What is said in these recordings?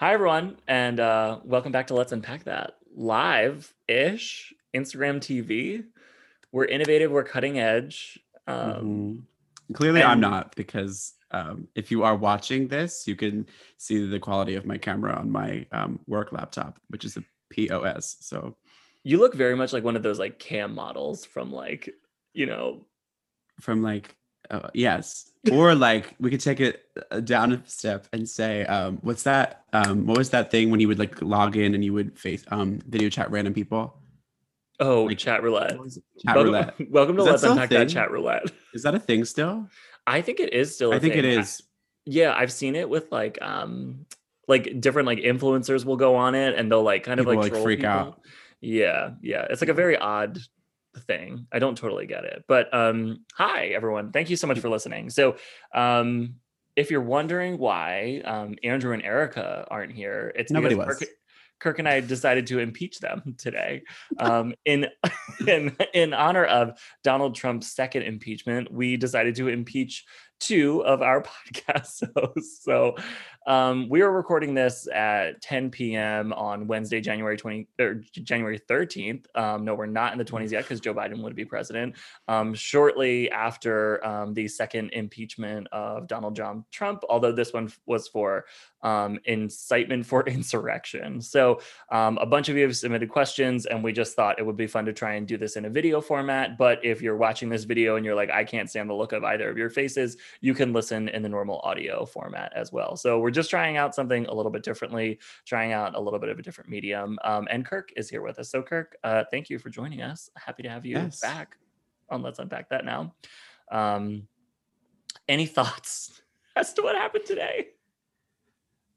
Hi, everyone, and uh, welcome back to Let's Unpack That live ish Instagram TV. We're innovative, we're cutting edge. Um, Mhm. Clearly, I'm not because um, if you are watching this, you can see the quality of my camera on my um, work laptop, which is a POS. So You look very much like one of those like cam models from like, you know, from like uh, yes, or like we could take it uh, down a step and say, um, what's that? Um, what was that thing when you would like log in and you would face um, video chat random people? oh, Like, chat roulette. What was it? Chat welcome, roulette. welcome to Let's Unpack That chat roulette. Is that a thing still? I think it is still. I I think it is. Yeah, I've seen it with like um like different like influencers will go on it and they'll like kind People, of like, like, freak people. out. Yeah, yeah. It's like a very odd thing. I don't totally get it. But um hi everyone. Thank you so much for listening. So um if you're wondering why um Andrew and Erica aren't here, it's Nobody because was. Kirk, Kirk and I decided to impeach them today. Um in in in honor of Donald Trump's second impeachment, we decided to impeach two of our podcast hosts. So um, we are recording this at 10 p.m. on Wednesday, January 20 or January 13th. Um, no, we're not in the 20s yet because Joe Biden would be president. Um, shortly after um, the second impeachment of Donald John Trump, although this one was for um, incitement for insurrection. So um, a bunch of you have submitted questions, and we just thought it would be fun to try and do this in a video format. But if you're watching this video and you're like, I can't stand the look of either of your faces, you can listen in the normal audio format as well. So we're just trying out something a little bit differently, trying out a little bit of a different medium. Um, and Kirk is here with us. So Kirk, uh, thank you for joining us. Happy to have you Yes. back on Let's Unpack That Now. Um, any thoughts as to what happened today?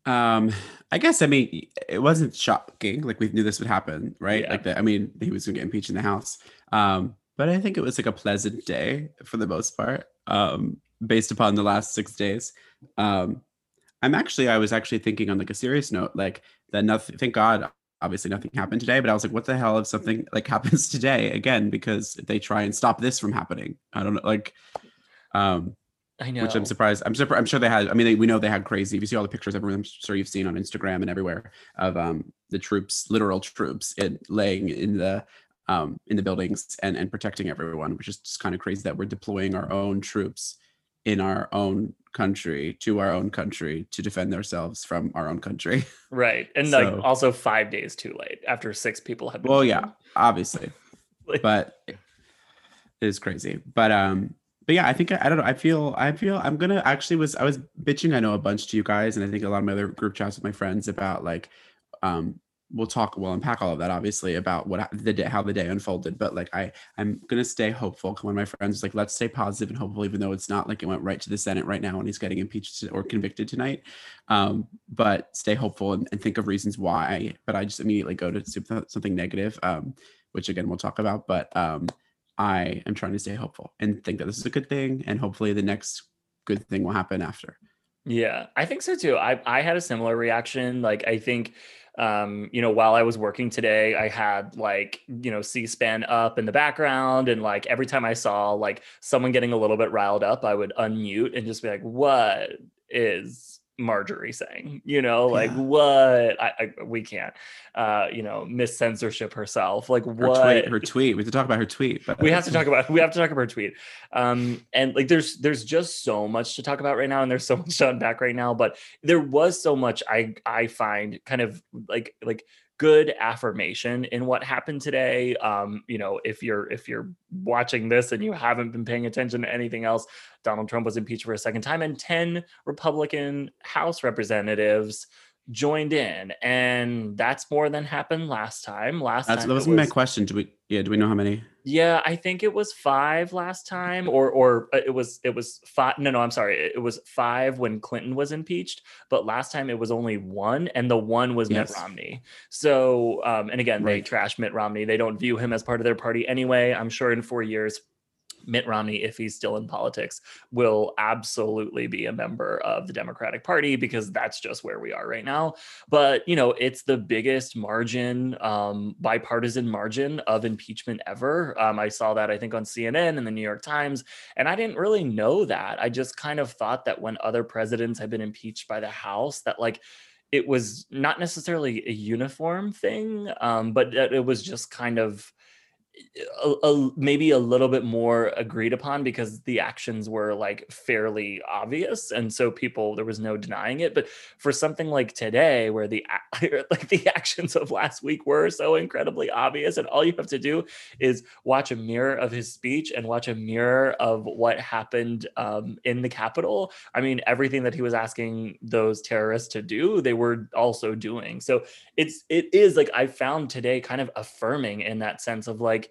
Um, I guess I mean it wasn't shocking. Like we knew this would happen, right? Yeah. Like that. I mean, he was gonna get impeached in the House. Um, but I think it was like a pleasant day for the most part. Um, based upon the last six days. Um, I'm actually I was actually thinking on like a serious note, like that nothing. Thank God, obviously nothing happened today. But I was like, what the hell if something like happens today again? Because they try and stop this from happening. I don't know, like. Um, I know. which I'm surprised. I'm surprised. I'm sure they had. I mean, they, we know they had crazy. If you see all the pictures, everyone, I'm sure you've seen on Instagram and everywhere of um, the troops, literal troops, in, laying in the um, in the buildings and and protecting everyone, which is just kind of crazy that we're deploying our own troops in our own country to our own country to defend ourselves from our own country. Right. And like also five days too late after six people had been. well, yeah, obviously, Like, but it is crazy. But um, but yeah, I think I don't know. I feel I feel I'm gonna actually was I was bitching I know a bunch to you guys, and I think a lot of my other group chats with my friends about like um we'll talk we'll unpack all of that obviously about what the day how the day unfolded but like i i'm gonna stay hopeful one of my friends was like let's stay positive and hopeful even though it's not like it went right to the senate right now and he's getting impeached or convicted tonight um but stay hopeful and, and think of reasons why but i just immediately go to something negative um which again we'll talk about but um i am trying to stay hopeful and think that this is a good thing and hopefully the next good thing will happen after Yeah, I think so too. I I had a similar reaction. Like I think um, you know, while I was working today, I had like, you know, C-SPAN up in the background and like every time I saw like someone getting a little bit riled up, I would unmute and just be like, "What is Marjorie saying?" You know, like Yeah. what I, I we can't uh, you know, miss censorship herself. Like her what tweet her tweet we have to talk about her tweet but we have to talk about we have to talk about her tweet um and like there's there's just so much to talk about right now and there's so much to unpack right now but there was so much i i find kind of like like good affirmation in what happened today um you know if you're if you're watching this and you haven't been paying attention to anything else donald trump was impeached for a second time and 10 republican house representatives joined in and that's more than happened last time last That's, time that it wasn't my question. Do we? Yeah. Do we know how many? yeah, I think it was five last time, or or uh, it was it was five. No, no, I'm sorry, it it was five when Clinton was impeached, but last time it was only one, and the one was Yes. Mitt Romney. So, um, and again, Right. they trash Mitt Romney. They don't view him as part of their party anyway. I'm sure in four years. Mitt Romney, if he's still in politics, will absolutely be a member of the Democratic Party because that's just where we are right now. But you know, it's the biggest margin, um, bipartisan margin of impeachment ever. Um, I saw that I think on CNN and the New York Times, and I didn't really know that. I just kind of thought that when other presidents had been impeached by the House, that like it was not necessarily a uniform thing, um, but that it was just kind of a, a, maybe a little bit more agreed upon because the actions were like fairly obvious and so people there was no denying it but for something like today where the like the actions of last week were so incredibly obvious and all you have to do is watch a mirror of his speech and watch a mirror of what happened um, in the capitol i mean everything that he was asking those terrorists to do they were also doing. So it's it is like i found today kind of affirming in that sense of like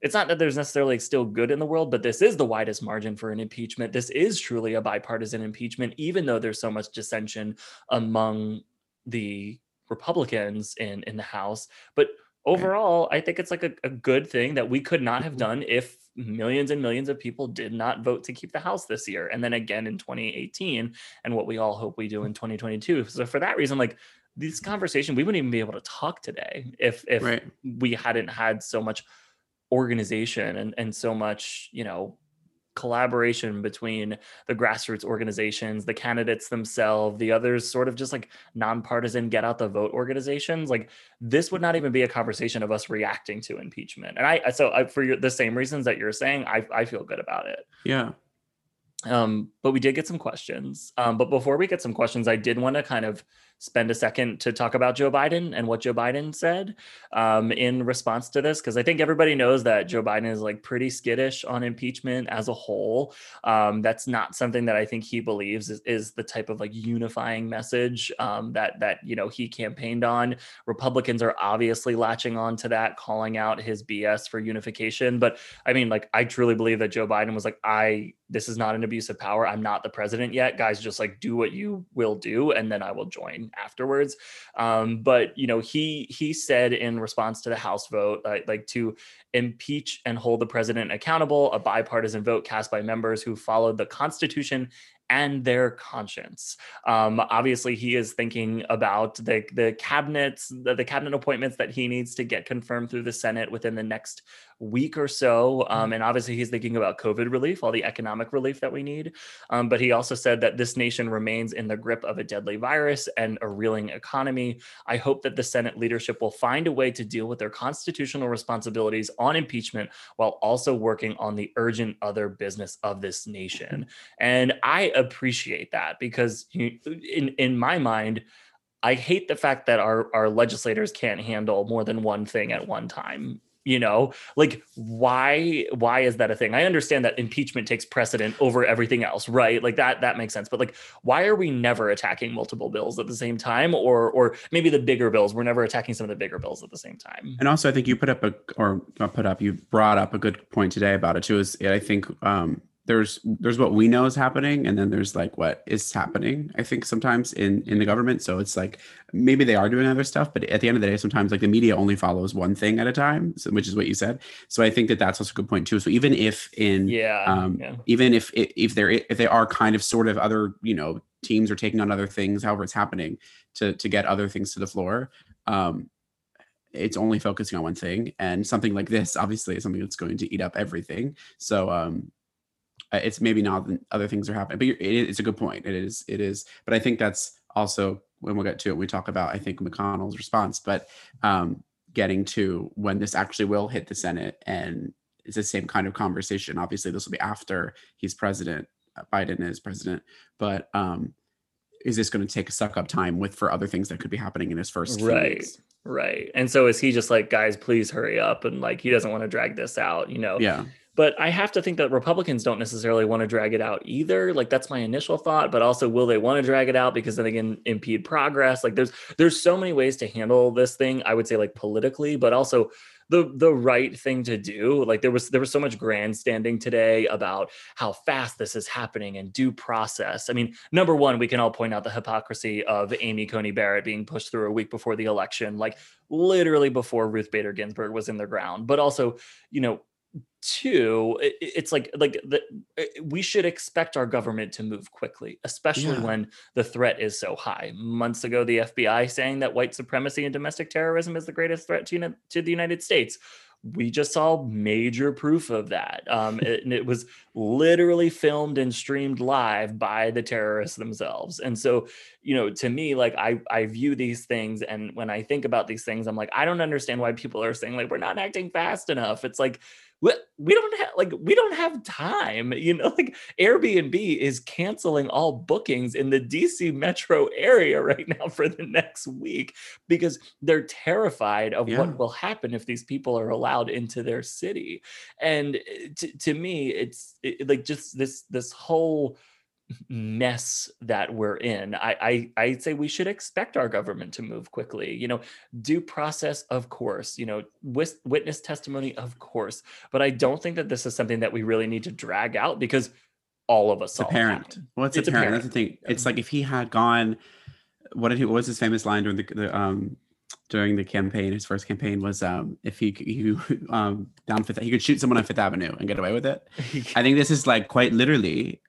it's not that there's necessarily still good in the world, but this is the widest margin for an impeachment. This is truly a bipartisan impeachment, even though there's so much dissension among the Republicans in in the House. But overall, I think it's like a, a good thing that we could not have mm-hmm. done if millions and millions of people did not vote to keep the House this year, and then again in 2018, and what we all hope we do in 2022. So for that reason, like this conversation, we wouldn't even be able to talk today if if right. we hadn't had so much organization and, and so much, you know, collaboration between the grassroots organizations, the candidates themselves, the others sort of just like nonpartisan get out the vote organizations. Like this would not even be a conversation of us reacting to impeachment. And I, so I, for your, the same reasons that you're saying, I, I feel good about it. Yeah. Um, but we did get some questions. Um, but before we get some questions, I did want to kind of spend a second to talk about Joe Biden and what Joe Biden said um, in response to this, because I think everybody knows that Joe Biden is like pretty skittish on impeachment as a whole. Um, that's not something that I think he believes is, is the type of like unifying message um, that that you know he campaigned on. Republicans are obviously latching on to that, calling out his BS for unification. But I mean, like I truly believe that Joe Biden was like, I this is not an abuse of power. I'm not the president yet, guys. Just like do what you will do, and then I will join afterwards. Um, but you know, he he said in response to the House vote, uh, like to impeach and hold the president accountable, a bipartisan vote cast by members who followed the Constitution and their conscience. Um, obviously, he is thinking about the the cabinets, the, the, cabinet appointments that he needs to get confirmed through the Senate within the next week or so. Um, mm-hmm. and obviously, he's thinking about COVID relief, all the economic relief that we need. Um, but he also said that this nation remains in the grip of a deadly virus and a reeling economy. I hope that the Senate leadership will find a way to deal with their constitutional responsibilities on impeachment while also working on the urgent other business of this nation. And I appreciate that because you, in in my mind, I hate the fact that our our legislators can't handle more than one thing at one time. You know, like why why is that a thing? I understand that impeachment takes precedent over everything else, right? Like that that makes sense. But like why are we never attacking multiple bills at the same time or or maybe the bigger bills, we're never attacking some of the bigger bills at the same time. And also I think you put up a or not put up, you brought up a good point today about it too is I think um there's there's what we know is happening and then there's like what is happening i think sometimes in in the government. So it's like maybe they are doing other stuff but at the end of the day sometimes like the media only follows one thing at a time so, which is what you said. So i think that that's also a good point too. So even if in yeah, um, yeah. even if if they're if they are kind of sort of other you know teams are taking on other things however it's happening to to get other things to the floor um it's only focusing on one thing. And something like this obviously is something that's going to eat up everything. So um uh, it's maybe not other things are happening, but it's a good point. It is, it is. But I think that's also when we'll get to it. We talk about I think McConnell's response, but um, getting to when this actually will hit the Senate and it's the same kind of conversation. Obviously, this will be after he's president, uh, Biden is president, but um, is this going to take a suck up time with for other things that could be happening in his first right right and so is he just like guys please hurry up and like he doesn't want to drag this out you know yeah but I have to think that Republicans don't necessarily want to drag it out either. Like that's my initial thought, but also will they want to drag it out because then can impede progress? Like there's there's so many ways to handle this thing. I would say like politically, but also the the right thing to do. Like there was there was so much grandstanding today about how fast this is happening and due process. I mean, number one, we can all point out the hypocrisy of Amy Coney Barrett being pushed through a week before the election, like literally before Ruth Bader Ginsburg was in the ground. But also, you know, two it's like like the, we should expect our government to move quickly especially yeah. when the threat is so high months ago the fbi saying that white supremacy and domestic terrorism is the greatest threat to, to the united states we just saw major proof of that. Um, it, and it was literally filmed and streamed live by the terrorists themselves. And so, you know, to me, like I, I view these things, and when I think about these things, I'm like, I don't understand why people are saying like we're not acting fast enough. It's like we, we don't have like we don't have time you know like airbnb is canceling all bookings in the dc metro area right now for the next week because they're terrified of Yeah. what will happen if these people are allowed into their city and uh, to, to me it's it, like just this this whole mess that we're in I, I i'd say we should expect our government to move quickly you know due process of course you know witness testimony of course but i don't think that this is something that we really need to drag out because all of us It's apparent. Well, it's, It's apparent. That's the thing. It's like if he had gone, what did he? What was his famous line during the, the um during the campaign? His first campaign was um if he he um down Fifth, he could shoot someone on Fifth Avenue and get away with it. I think this is like quite literally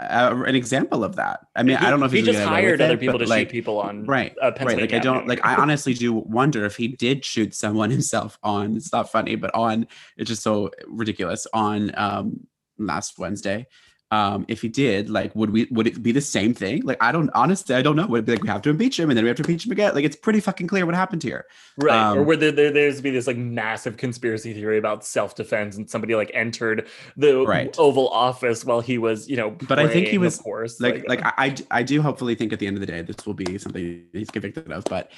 uh, an example of that. I mean, he, I don't know if he just hired other it, people to like, shoot people on Right, uh, right. Like I don't like. I honestly do wonder if he did shoot someone himself on. It's not funny, but on. It's just so ridiculous. On um last Wednesday, um, if he did, like, would we? Would it be the same thing? Like, I don't honestly, I don't know. Would it be like we have to impeach him and then we have to impeach him again? Like, it's pretty fucking clear what happened here. Right. or Um, would there, there there's be this like massive conspiracy theory about self-defense and somebody like entered the Right. Oval Office while he was, you know, But I think he was, of course. Like, like I, I, I I do hopefully think at the end of the day this will be something he's convicted of, but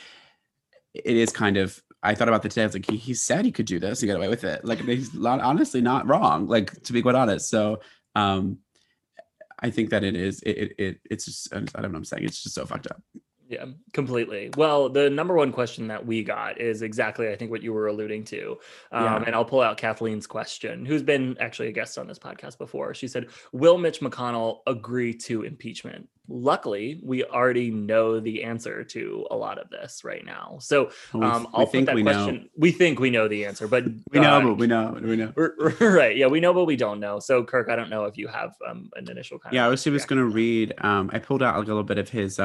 it is kind of. I thought about the today. I was like, he, he said he could do this. He got away with it. Like, he's not, honestly not wrong. Like, to be quite honest. So, um, I think that it is. It, it, it it's just. I don't know what I'm saying. It's just so fucked up. Yeah, completely. Well, the number one question that we got is exactly, I think, what you were alluding to. Um, Yeah. And I'll pull out Kathleen's question, who's been actually a guest on this podcast before. She said, Will Mitch McConnell agree to impeachment? Luckily, we already know the answer to a lot of this right now. So um, I'll put that we know. question. We think we know the answer, but We know, uh, but we know. We know. right. Yeah, we know, but we don't know. So, Kirk, I don't know if you have um, an initial kind Yeah, I was just going to read. Um, I pulled out a little bit of his.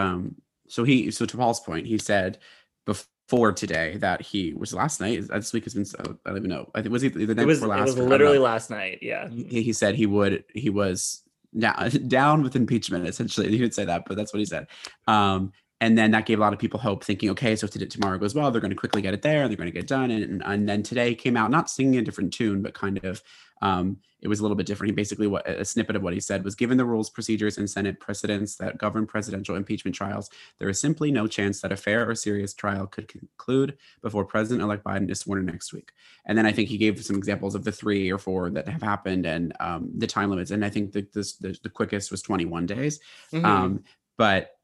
So he, so to Paul's point, he said before today that he was last night. This week has been. So, I don't even know. I think was he the night It was, before it last. was or- I don't literally last night. Yeah. He, he said he would. He was down, down with impeachment. Essentially, he didn't say that, but that's what he said. Um, and then that gave a lot of people hope, thinking, okay, so if today- tomorrow goes well, they're going to quickly get it there, they're going to get it done. And, and then today came out, not singing a different tune, but kind of, um, it was a little bit different. He basically, what a snippet of what he said was, given the rules, procedures, and Senate precedents that govern presidential impeachment trials, there is simply no chance that a fair or serious trial could conclude before President-elect Biden is sworn in next week. And then I think he gave some examples of the three or four that have happened and um, the time limits. And I think the, this, the, the quickest was 21 days. Mhm. Um, but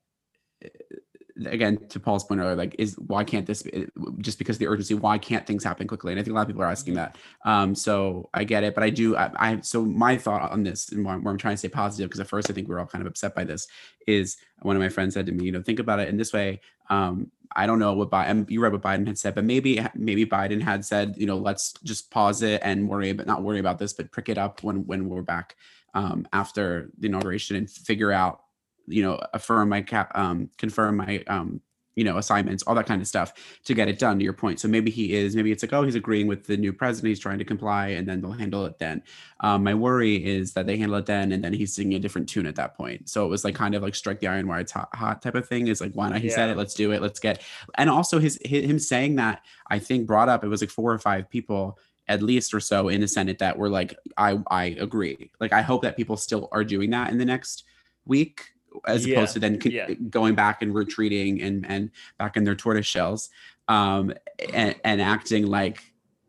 again, to Paul's point earlier, like, is why can't this be just because of the urgency? Why can't things happen quickly? And I think a lot of people are asking Mhm. that. Um, so I get it, but I do. I, I so my thought on this and where, I'm trying to stay positive because at first I think we are all kind of upset by this is one of my friends said to me, you know, think about it in this way. Um, I don't know what Biden, you read what Biden had said, but maybe maybe Biden had said, you know, let's just pause it and worry, but not worry about this, but prick it up when when we're back um, after the inauguration and figure out, you know, affirm my cap, um, confirm my, um, you know, assignments, all that kind of stuff to get it done. To your point, so maybe he is, maybe it's like, oh, he's agreeing with the new president, he's trying to comply, and then they'll handle it then. Um, my worry is that they handle it then, and then he's singing a different tune at that point. So it was like kind of like strike the iron while it's hot, hot type of thing. Is like, why not? He said it. Let's do it. Let's get. And also his, hi- him saying that I think brought up it was like four or five people at least or so in the Senate that were like, I I agree. Like I hope that people still are doing that in the next week as Yeah, opposed to then yeah. going back and retreating and and back in their tortoise shells um and, and acting like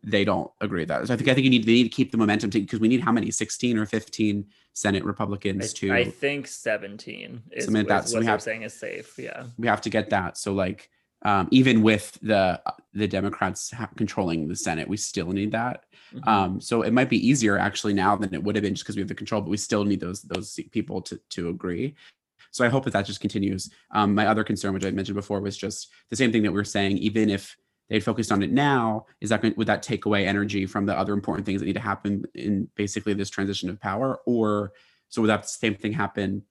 they don't agree with that. So I think I think you need they need to keep the momentum because we need how many 16 or 15 Senate Republicans I, to I think 17 is, Something like that. is So what we have- saying is safe. Yeah. we have to get that. So like um, even with the the Democrats controlling the Senate, we still need that. Mhm. Um, so it might be easier actually now than it would have been just because we have the control, but we still need those those people to to agree. So I hope that that just continues. Um, my other concern, which I mentioned before, was just the same thing that we are saying. Even if they focused on it now, is that would that take away energy from the other important things that need to happen in basically this transition of power, or so would that same thing happen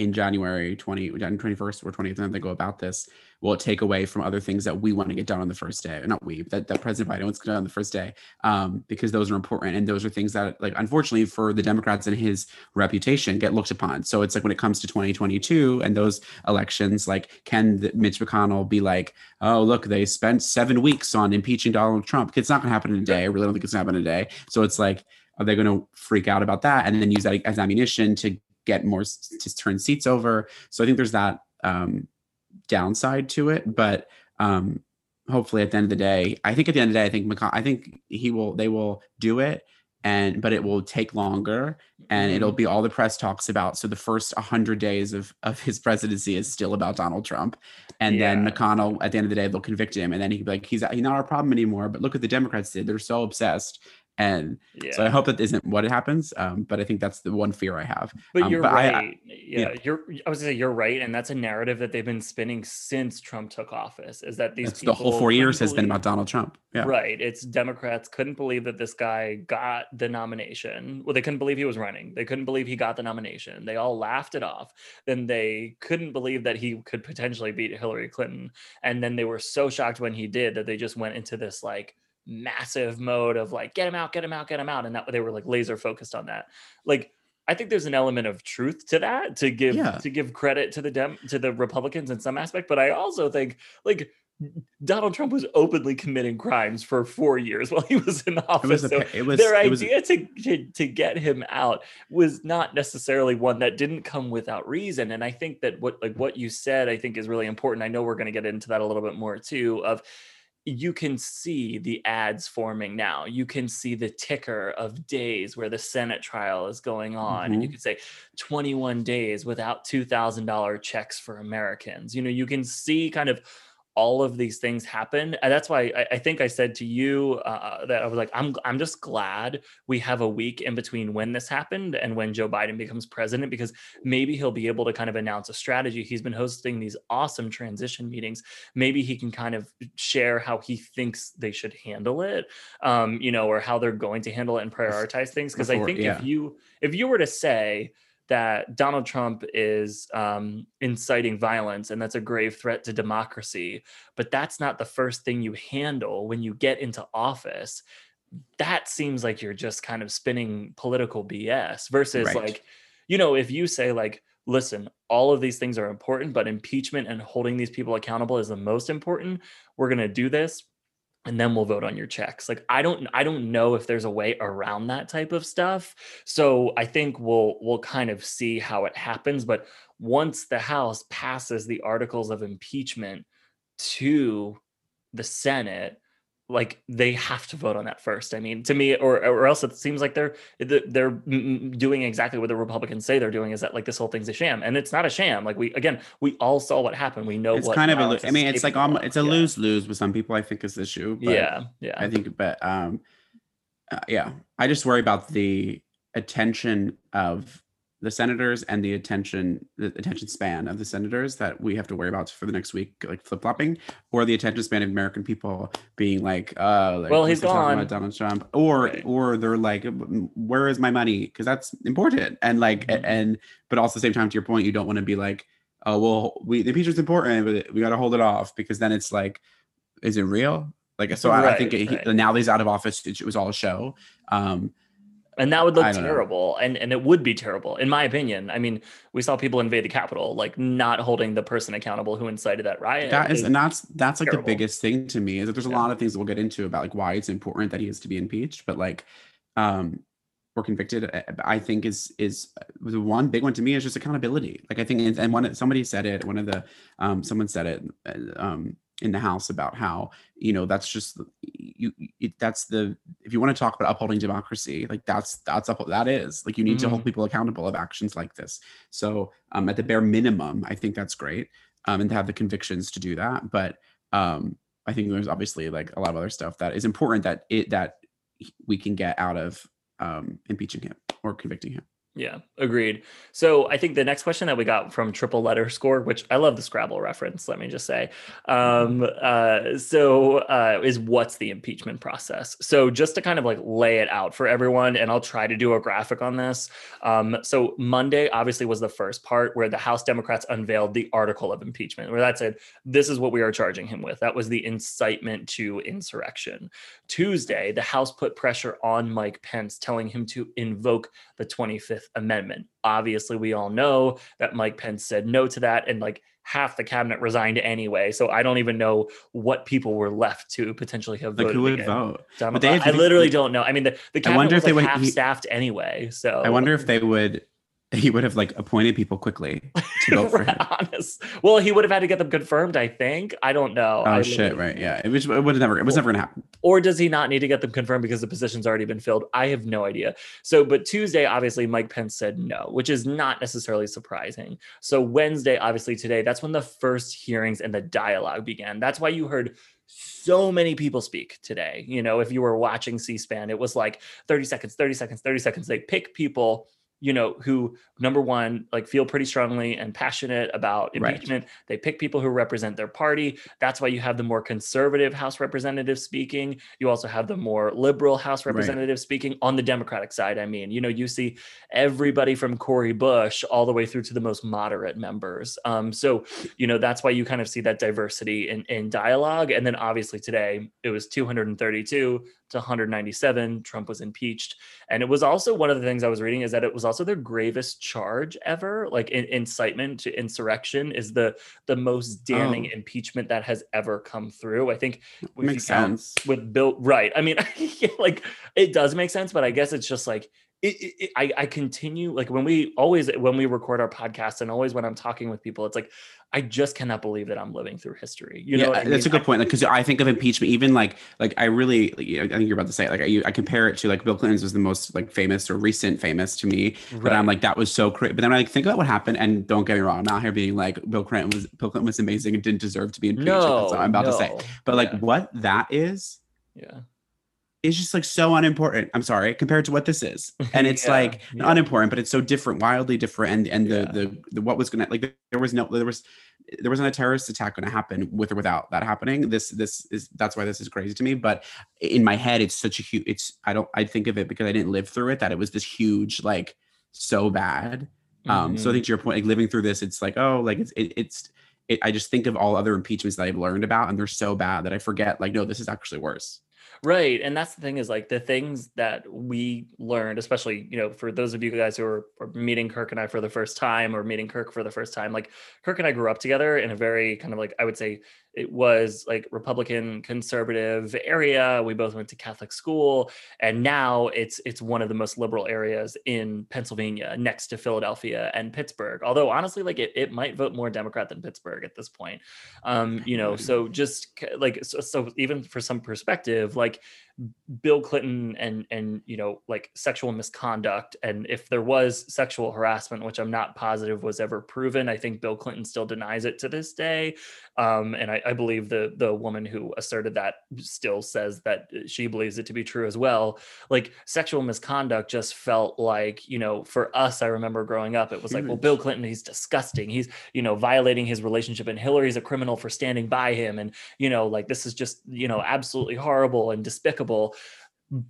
in January 20, January 21st or 20th, and they go about this, will take away from other things that we want to get done on the first day? Not we, that, that President Biden wants to get done on the first day, um, because those are important. And those are things that, like, unfortunately for the Democrats and his reputation, get looked upon. So it's like when it comes to 2022 and those elections, like, can the, Mitch McConnell be like, oh, look, they spent seven weeks on impeaching Donald Trump? It's not going to happen in a day. I really don't think it's going to happen in a day. So it's like, are they going to freak out about that and then use that as ammunition to get more to turn seats over. So I think there's that um, downside to it, but um, hopefully at the end of the day, I think at the end of the day, I think McCon- I think he will they will do it and but it will take longer and it'll mm-hmm. be all the press talks about so the first 100 days of of his presidency is still about donald trump and yeah. then mcconnell at the end of the day they'll convict him and then he'll be like he's, he's not our problem anymore but look at the democrats did they're so obsessed and yeah. so I hope that isn't what happens. Um, but I think that's the one fear I have. But um, you're but right. I, I, yeah, yeah, you're. I was gonna say you're right, and that's a narrative that they've been spinning since Trump took office. Is that these the whole four years has been about Donald Trump. Yeah, right. It's Democrats couldn't believe that this guy got the nomination. Well, they couldn't believe he was running. They couldn't believe he got the nomination. They all laughed it off. Then they couldn't believe that he could potentially beat Hillary Clinton, and then they were so shocked when he did that they just went into this like massive mode of like get him out get him out get him out and that they were like laser focused on that like i think there's an element of truth to that to give yeah. to give credit to the dem to the republicans in some aspect but i also think like Donald Trump was openly committing crimes for four years while he was in office. It was, a, it was their it idea was, to, to to get him out was not necessarily one that didn't come without reason. And I think that what like what you said, I think is really important. I know we're going to get into that a little bit more too. Of you can see the ads forming now. You can see the ticker of days where the Senate trial is going on. Mm-hmm. And you mm-hmm. could say 21 days without $2,000 checks for Americans. You know, you can see kind of all of these things happen and that's why I, I think i said to you uh, that i was like i'm i'm just glad we have a week in between when this happened and when joe biden becomes president because maybe he'll be able to kind of announce a strategy he's been hosting these awesome transition meetings maybe he can kind of share how he thinks they should handle it um, you know or how they're going to handle it and prioritize things because i think yeah. if you if you were to say that Donald Trump is um, inciting violence and that's a grave threat to democracy. But that's not the first thing you handle when you get into office. That seems like you're just kind of spinning political BS versus right. like, you know, if you say, like, listen, all of these things are important, but impeachment and holding these people accountable is the most important. We're going to do this and then we'll vote on your checks. Like i don't i don't know if there's a way around that type of stuff. So i think we'll we'll kind of see how it happens but once the house passes the articles of impeachment to the senate like they have to vote on that first. I mean, to me, or or else it seems like they're they're doing exactly what the Republicans say they're doing. Is that like this whole thing's a sham, and it's not a sham. Like we again, we all saw what happened. We know it's what kind of a. I mean, it's like almost, it's a yeah. lose lose with some people. I think is the issue. yeah, yeah. I think, but um, uh, yeah, I just worry about the attention of the senators and the attention the attention span of the senators that we have to worry about for the next week like flip-flopping or the attention span of american people being like uh like, well he's gone donald trump or right. or they're like where is my money because that's important and like mm-hmm. and but also at the same time to your point you don't want to be like oh well we the impeachment's important but we got to hold it off because then it's like is it real like so right, I, I, think it, right. he, now he's out of office it, it was all a show um and that would look terrible and and it would be terrible in my opinion i mean we saw people invade the capitol like not holding the person accountable who incited that riot that is and that's that's like terrible. the biggest thing to me is that there's a yeah. lot of things we'll get into about like why it's important that he is to be impeached but like um or convicted eh, i think is is the one big one to me is just accountability like i think and one somebody said it one of the um someone said it eh, um in the house about how you know that's just you it, that's the if you want to talk about upholding democracy like that's that's up that is like you need mm. to hold mm. people accountable of actions like this so um at the bare minimum i think that's great um and to have the convictions to do that but um i think there's obviously like a lot of other stuff that is important that it that we can get out of um impeaching him or convicting him Yeah, agreed. So I think the next question that we got from Triple Letter Score, which I love the Scrabble reference, let me just say. Um, uh, so uh, is what's the impeachment process? So just to kind of like lay it out for everyone, and I'll try to do a graphic on this. Um, so Monday obviously was the first part where the House Democrats unveiled the article of impeachment, where that said, this is what we are charging him with. That was the incitement to insurrection. Tuesday, the House put pressure on Mike Pence, telling him to invoke the 25th Fifth Amendment. Obviously, we all know that Mike Pence said no to that, and like half the cabinet resigned anyway. So I don't even know what people were left to potentially have like voted. who would again. vote? They I literally don't know. I mean, the, the cabinet wonder was if they like would- half staffed anyway. So I wonder if they would. He would have like appointed people quickly to vote for him. honest. Well, he would have had to get them confirmed. I think. I don't know. Oh I shit! Right? Yeah. It was. It would never. It was never gonna happen. or does he not need to get them confirmed because the position's already been filled? I have no idea. So, but Tuesday, obviously, Mike Pence said no, which is not necessarily surprising. So, Wednesday, obviously, today, that's when the first hearings and the dialogue began. That's why you heard so many people speak today. You know, if you were watching C SPAN, it was like 30 seconds, 30 seconds, 30 seconds. They pick people. You know, who number one, like feel pretty strongly and passionate about Right. impeachment. They pick people who represent their party. That's why you have the more conservative House representatives speaking. You also have the more liberal House Right. representatives speaking on the Democratic side. I mean, you know, you see everybody from Cori Bush all the way through to the most moderate members. Um, so, you know, that's why you kind of see that diversity in, in dialogue. And then obviously today it was 232 to 197. Trump was impeached. And it was also one of the things I was reading is that it was also their gravest charge ever. Like in, incitement to insurrection is the the most damning Oh. impeachment that has ever come through. I think Makes sense. with Bill, right? I mean, like it does make sense, but I guess it's just like it, it, it- I, I continue like when we always when we record our podcast and always when I'm talking with people, it's like I just cannot believe that I'm living through history. You yeah, know, that's a good point. Like, because I think of impeachment, even like, like I really, I think you're about to say, it, like, I, I compare it to like Bill Clinton's was the most like famous or recent famous to me. But I'm like, that was so crazy. But then I like think about what happened, and don't get me wrong, I'm not here being like Bill Clinton was Bill Clinton was amazing and didn't deserve to be impeached. No, that's what I'm about to say. But like, yeah, what that is, yeah. Is just like so unimportant. I'm sorry, compared to what this is, and it's Yeah, like yeah. unimportant, but it's so different, wildly different. And and the, Yeah. the the what was gonna like there was no there was there wasn't a terrorist attack going to happen with or without that happening. This this is that's why this is crazy to me. But in my head, it's such a huge. It's I don't I think of it because I didn't live through it that it was this huge like so bad. Um, so I think to your point, like living through this, it's like oh like it's it, it's. It, I just think of all other impeachments that I've learned about, and they're so bad that I forget. Like, no, this is actually worse. Right. And that's the thing is like the things that we learned, especially, you know, for those of you guys who are, are meeting Kirk and I for the first time or meeting Kirk for the first time, like Kirk and I grew up together in a very kind of like, I would say it was like Republican conservative area. We both went to Catholic school. And now it's it's one of the most liberal areas in Pennsylvania next to Philadelphia and Pittsburgh. Although honestly, like it, it might vote more Democrat than Pittsburgh at this point. Um, you know, so just like so, so even for some perspective, like Bill Clinton and and you know like sexual misconduct and if there was sexual harassment which I'm not positive was ever proven I think Bill Clinton still denies it to this day. Um, and I, I believe the the woman who asserted that still says that she believes it to be true as well. Like sexual misconduct just felt like you know for us I remember growing up it was like well Bill Clinton he's disgusting. He's you know violating his relationship and Hillary's a criminal for standing by him. And you know like this is just you know absolutely horrible and despicable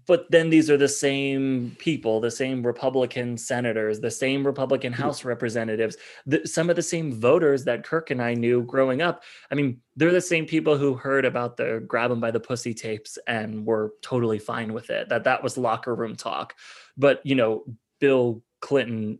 but then these are the same people the same republican senators the same republican house representatives the, some of the same voters that kirk and i knew growing up. I mean they're the same people who heard about the grab 'em by the pussy tapes and were totally fine with it that that was locker room talk. But you know bill clinton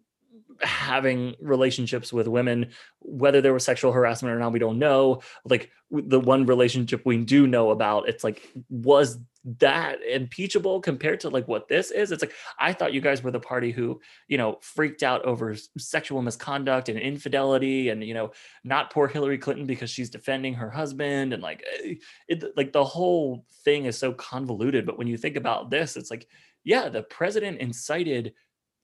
having relationships with women whether there was sexual harassment or not we don't know. Like the one relationship we do know about it's like was that impeachable compared to like what this is? It's like i thought you guys were the party who you know freaked out over sexual misconduct and infidelity and you know not poor hillary clinton because she's defending her husband and like eh, it like the whole thing is so convoluted. But when you think about this it's like yeah the president incited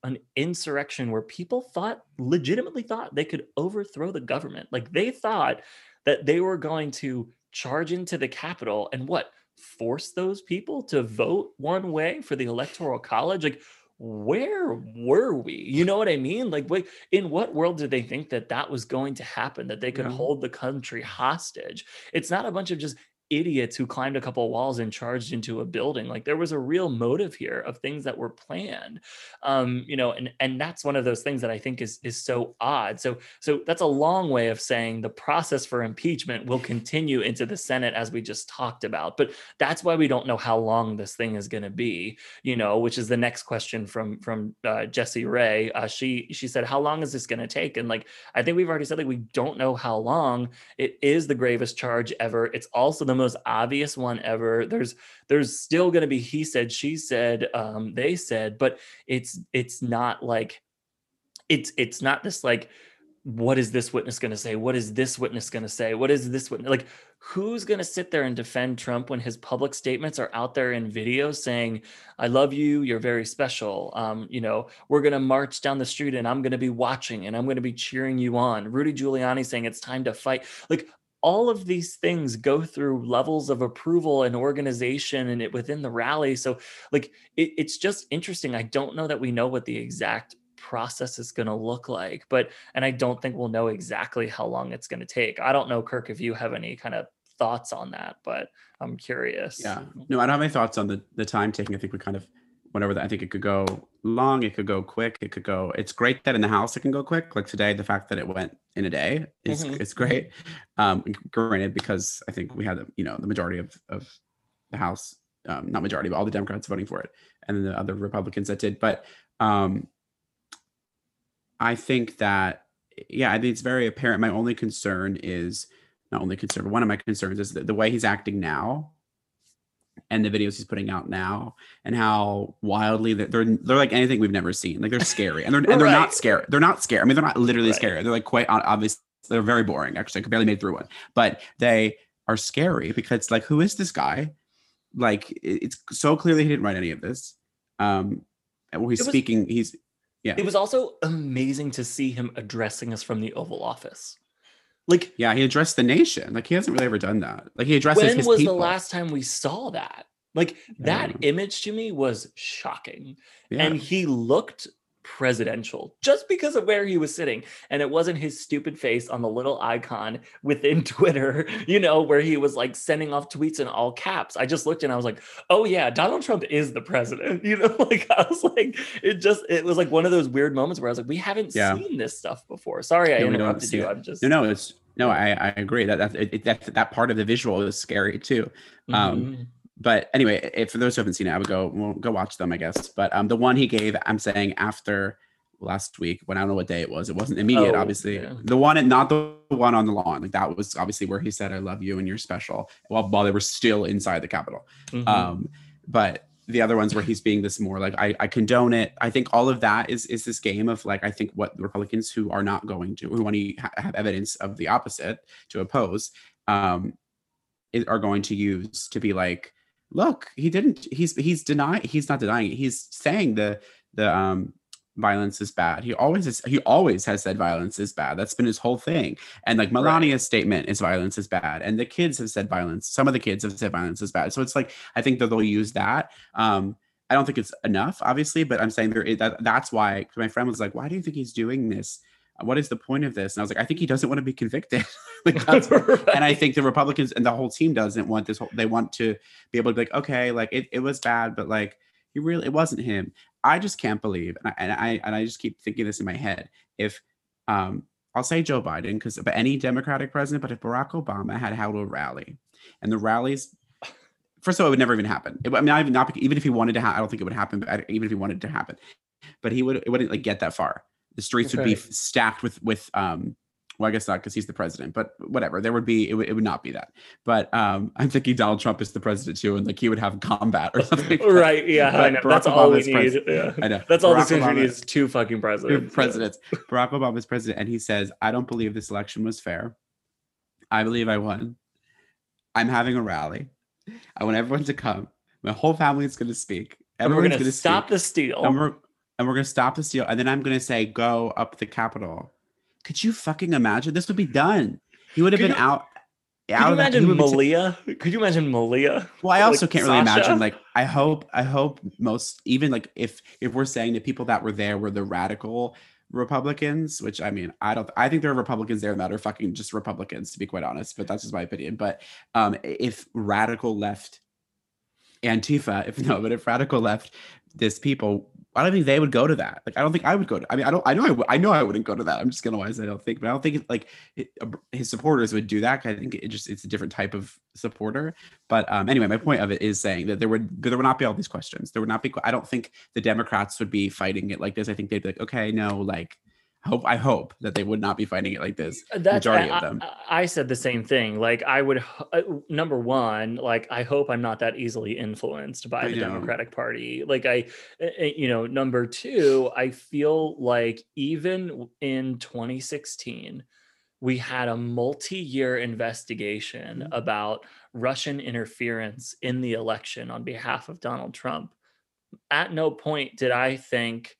an insurrection where people thought legitimately thought they could overthrow the government like they thought that they were going to charge into the capitol and what force those people to vote one way for the electoral college like where were we? You know what I mean? Like, wait, in what world did they think that that was going to happen? That they could Yeah. hold the country hostage? It's not a bunch of just idiots who climbed a couple walls and charged into a building. Like there was a real motive here of things that were planned. Um, you know, and and that's one of those things that I think is is so odd. So so that's a long way of saying the process for impeachment will continue into the Senate as we just talked about. But that's why we don't know how long this thing is going to be you know, which is the next question from from uh, Jessie Ray. Uh, she she said, "How long is this going to take?" And like, I think we've already said, like, we don't know how long. It is the gravest charge ever. It's also the most obvious one ever. There's there's still going to be he said, she said, um, they said, but it's it's not like it's it's not this like what is this witness going to say? What is this witness going to say? What is this witness like who's going to sit there and defend trump when his public statements are out there in videos saying i love you you're very special. Um, you know we're going to march down the street and i'm going to be watching and i'm going to be cheering you on. Rudy giuliani saying it's time to fight. Like all of these things go through levels of approval and organization and it within the rally so like it, it's just interesting i don't know that we know what the exact process is going to look like but and i don't think we'll know exactly how long it's going to take i don't know kirk if you have any kind of thoughts on that but i'm curious Yeah. No, I don't have any thoughts on the the time taking. I think we kind of went over that. I think it could go long, it could go quick, it could go. It's great that in the house it can go quick. Like today, the fact that it went in a day is Mhm, it's great. Um, granted, because I think we had you know the majority of of the House, um, not majority, but all the Democrats voting for it, and then the other Republicans that did. But um, I think that yeah, I think it's very apparent. My only concern is not only concern, but one of my concerns is that the way he's acting now and the videos he's putting out now and how wildly they're they're, they're like anything we've never seen. Like they're scary and they're and they're Right. not scary. They're not scary. I mean, they're not literally Right. scary. They're like quite obvious. They're very boring. Actually, I could barely made through one, but they are scary because like, who is this guy? Like, it's so clearly he didn't write any of this. Um, and when he's was- speaking, he's yeah. it was also amazing to see him addressing us from the oval office like yeah, he addressed the nation. Like he hasn't really ever done that. Like he addresses when was people. the last time we saw that like that image to me was shocking yeah. and he looked presidential just because of where he was sitting and it wasn't his stupid face on the little icon within twitter you know where he was like sending off tweets in all caps i just looked and i was like oh yeah donald trump is the president you know like i was like it just it was like one of those weird moments where i was like we haven't Yeah. seen this stuff before sorry i No, interrupted you it. i'm just no, no, it's no. I I agree that that it, that that part of the visual is scary too. um, Mhm. But anyway, if for those who haven't seen it, I would go well, go watch them, I guess. But um, the one he gave, I'm saying after last week, when I don't know what day it was, it wasn't immediate, Oh, obviously. yeah. The one, not the one on the lawn, like that was obviously where he said, "I love you" and you're special, while while they were still inside the Capitol. Mhm. Um, but the other ones where he's being this more like I, I condone it. I think all of that is is this game of like I think what Republicans who are not going to who want to ha- have evidence of the opposite to oppose um are going to use to be like look he didn't he's he's denying he's not denying it. He's saying the the um violence is bad. He always is he always has said violence is bad. That's been his whole thing. And like Right. melania's statement is violence is bad. And the kids have said violence some of the kids have said violence is bad. So it's like i think that they'll use that. Um i don't think it's enough obviously but i'm saying there is that that's why my friend was like why do you think he's doing this what is the point of this and i was like i think he doesn't want to be convicted like that's and I think the Republicans and the whole team doesn't want this whole they want to be able to be like, okay, like it, it was bad, but like he really it wasn't him. I just can't believe, and I and I, and I just keep thinking this in my head. If um I'll say Joe Biden, because but any Democratic president, but if Barack Obama had held a rally and the rallies First of all, it would never even happen. It, I mean, not even, not, even if he wanted to, ha- I don't think it would happen. But I- even if he wanted to happen, but he would, it wouldn't like get that far. The streets would be stacked with with um well, I guess not because he's the president, but whatever. There would be it would, it would not be that. But um, I'm thinking Donald Trump is the president too, and like he would have combat or something. right yeah I know. Barack that's all we need yeah I know. that's all Barack this country needs two fucking Two presidents presidents. Barack Obama's president, and he says, "I don't believe this election was fair. I believe I won. I'm having a rally. I want everyone to come. My whole family is going to speak. Everyone's going to stop speak, the steal and we're and we're going to stop the steal. And then I'm going to say, go up the Capitol. Could you fucking imagine? This would be done. He would have Could been you- out. Could you imagine Malia? Could you imagine Malia? Well, I also like can't really Sasha? imagine. Like, I hope, I hope most, even like if if we're saying the people that were there were the radical Republicans, which I mean, I don't, I think there are Republicans there that are fucking just Republicans, to be quite honest. But that's just my opinion. But um, if radical left Antifa, if no, but if radical left this people, I don't think they would go to that. Like, I don't think I would go to. I mean, I don't. I know. I, w- I know I wouldn't go to that. I'm just gonna lie. I don't think, but I don't think like it, uh, his supporters would do that. I think it just it's a different type of supporter. But um, anyway, my point of it is saying that there would there would not be all these questions. There would not be. I don't think the Democrats would be fighting it like this. I think they'd be like, okay, no, like hope I hope that they would not be fighting it like this. Uh, that's, majority I, of them. I, I, said the same thing. Like I would uh, number one, like I hope I'm not that easily influenced by I the know. Democratic Party. Like I, eh, eh, you know, number two, I feel like even in 2016 we had a multi-year investigation mm-hmm. about Russian interference in the election on behalf of Donald Trump. At no point did I think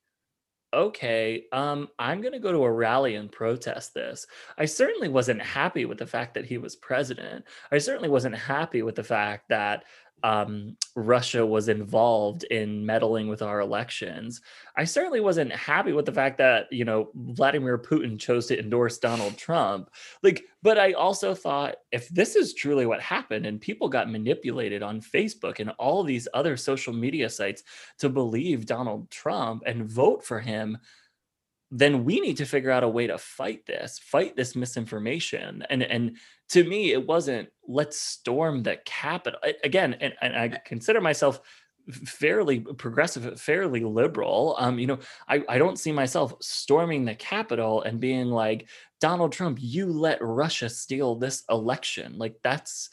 okay, um, I'm going to go to a rally and protest this. I certainly wasn't happy with the fact that he was president. I certainly wasn't happy with the fact that um, Russia was involved in meddling with our elections. I certainly wasn't happy with the fact that, you know, Vladimir Putin chose to endorse Donald Trump. Like, but I also thought if this is truly what happened and people got manipulated on Facebook and all these other social media sites to believe Donald Trump and vote for him, then we need to figure out a way to fight this, fight this misinformation. And and to me, it wasn't let's storm the Capitol again. And, and I consider myself fairly progressive, fairly liberal. Um, you know, I, I don't see myself storming the Capitol and being like, Donald Trump, you let Russia steal this election. Like that's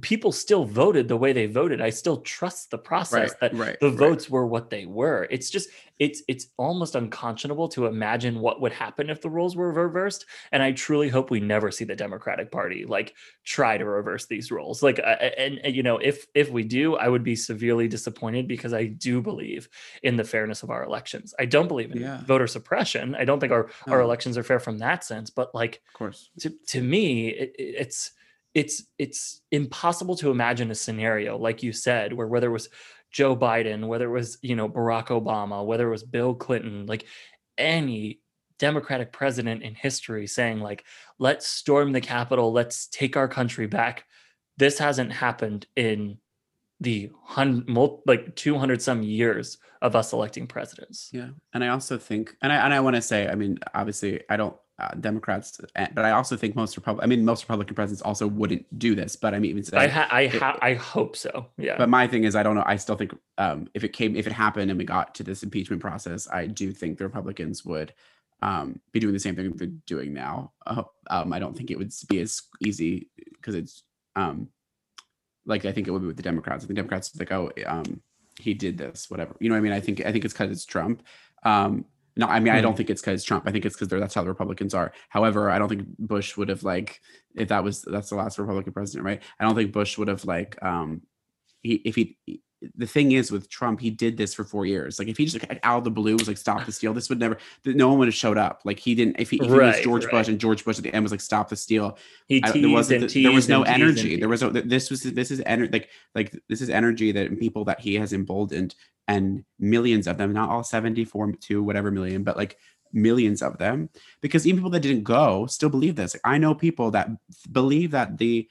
people still voted the way they voted. I still trust the process right, that right, the votes were what they were. It's just it's it's almost unconscionable to imagine what would happen if the rules were reversed and i truly hope we never see the democratic party like try to reverse these rules. Like and, and you know if if we do i would be severely disappointed because i do believe in the fairness of our elections. I don't believe in yeah. voter suppression. I don't think our no. our elections are fair from that sense but like of course. to, to me it, it's it's it's impossible to imagine a scenario like you said where whether it was Joe Biden, whether it was you know Barack Obama, whether it was Bill Clinton, like any Democratic president in history saying like let's storm the Capitol, let's take our country back. This hasn't happened in the hundred like 200 some years of us electing presidents. Yeah. And I also think and I and I want to say I mean obviously I don't uh, Democrats, but I also think most Republican. I mean, most Republican presidents also wouldn't do this. But I mean, even I ha- I, ha- I hope so. Yeah. But my thing is, I don't know. I still think um, if it came, if it happened, and we got to this impeachment process, I do think the Republicans would um, be doing the same thing they're doing now. Uh, um, I don't think it would be as easy because it's um, like I think it would be with the Democrats. The Democrats like, oh, um, he did this, whatever. You know what I mean? I think I think it's because it's Trump. Um, no, I mean, mm-hmm. I don't hmm. think it's because Trump. I think it's because that's how the Republicans are. However, I don't think Bush would have like if that was that's the last Republican president, right? I don't think Bush would have like um he if he the thing is with Trump, he did this for four years. Like if he just like, out of the blue was like stop the steal, this would never no one would have showed up. Like he didn't if he, if he was George right. Bush and George Bush at the end was like stop the steal. He I, there wasn't the, there was no energy. There was no this was this is energy like like this is energy that people that he has emboldened and millions of them, not all 74 to whatever million, but like millions of them. Because even people that didn't go still believe this. Like, I know people that believe that the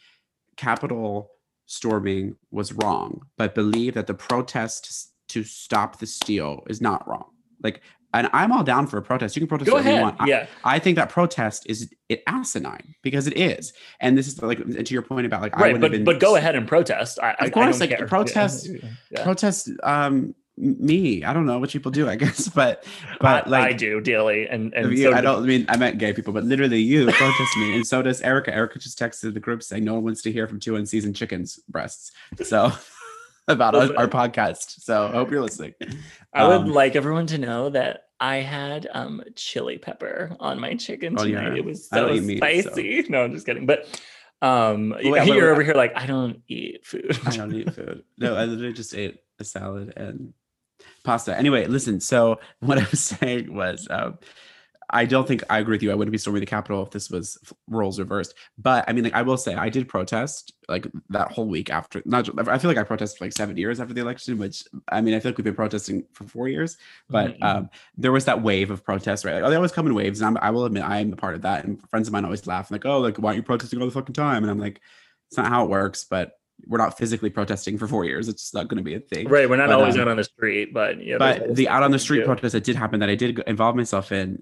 Capitol storming was wrong, but believe that the protest to stop the steal is not wrong. Like, and I'm all down for a protest. You can protest Go ahead. you want. Yeah. I, I, think that protest is it asinine because it is. And this is like to your point about like right, but been, but go ahead and protest. I, of course, like care. protest, yeah. protest. Um, me. I don't know what people do, I guess, but but I, like I do daily, and and you, so I don't I mean I meant gay people, but literally you protest me, and so does Erica. Erica just texted the group saying no one wants to hear from two unseasoned chickens breasts. So about our, our, podcast. So I hope you're listening. I would um, like everyone to know that I had um chili pepper on my chicken oh, tonight. Yeah. It was so spicy. Meat, so. No, I'm just kidding, but. Um, well, you're over here like I don't eat food. I don't eat food. No, I literally just ate a salad and pasta. Anyway, listen. So what I was saying was, um, I don't think I agree with you. I wouldn't be storming the Capitol if this was roles reversed. But I mean, like I will say, I did protest like that whole week after. Not, I feel like I protested for like seven years after the election, which I mean, I feel like we've been protesting for four years. But mm-hmm. um, there was that wave of protests, right? Like, oh, they always come in waves, and I'm, i will admit I am a part of that. And friends of mine always laugh, like, "Oh, like why aren't you protesting all the fucking time?" And I'm like, it's not how it works. But we're not physically protesting for four years. It's not going to be a thing. Right. We're not but, always um, out on the street, but yeah. But the out on the street protest that did happen that I did involve myself in,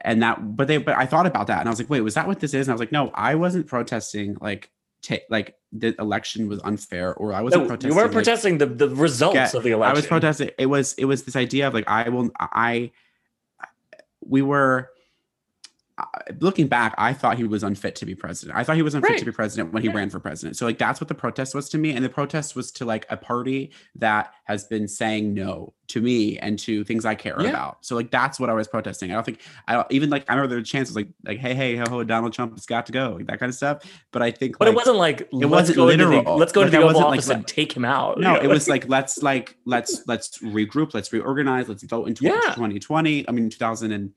and that, but they, but I thought about that and I was like, wait, was that what this is? And I was like, no, I wasn't protesting like, t- like the election was unfair, or I wasn't no, protesting. You weren't like, protesting the the results get, of the election. I was protesting. It was it was this idea of like I will I. We were looking back, I thought he was unfit to be president. I thought he was unfit right. to be president when he ran for president. So like that's what the protest was to me, and the protest was to like a party that has been saying no to me and to things I care yeah. about. So like that's what I was protesting. I don't think I don't even like I remember there were chances like like hey hey ho ho Donald Trump has got to go like that kind of stuff. But I think but like, it wasn't like it wasn't literal. The, let's go like, to the Oval Office like, and take him out. No, it was like let's like let's let's regroup, let's reorganize, let's vote in 2020. Yeah. I mean 2000 and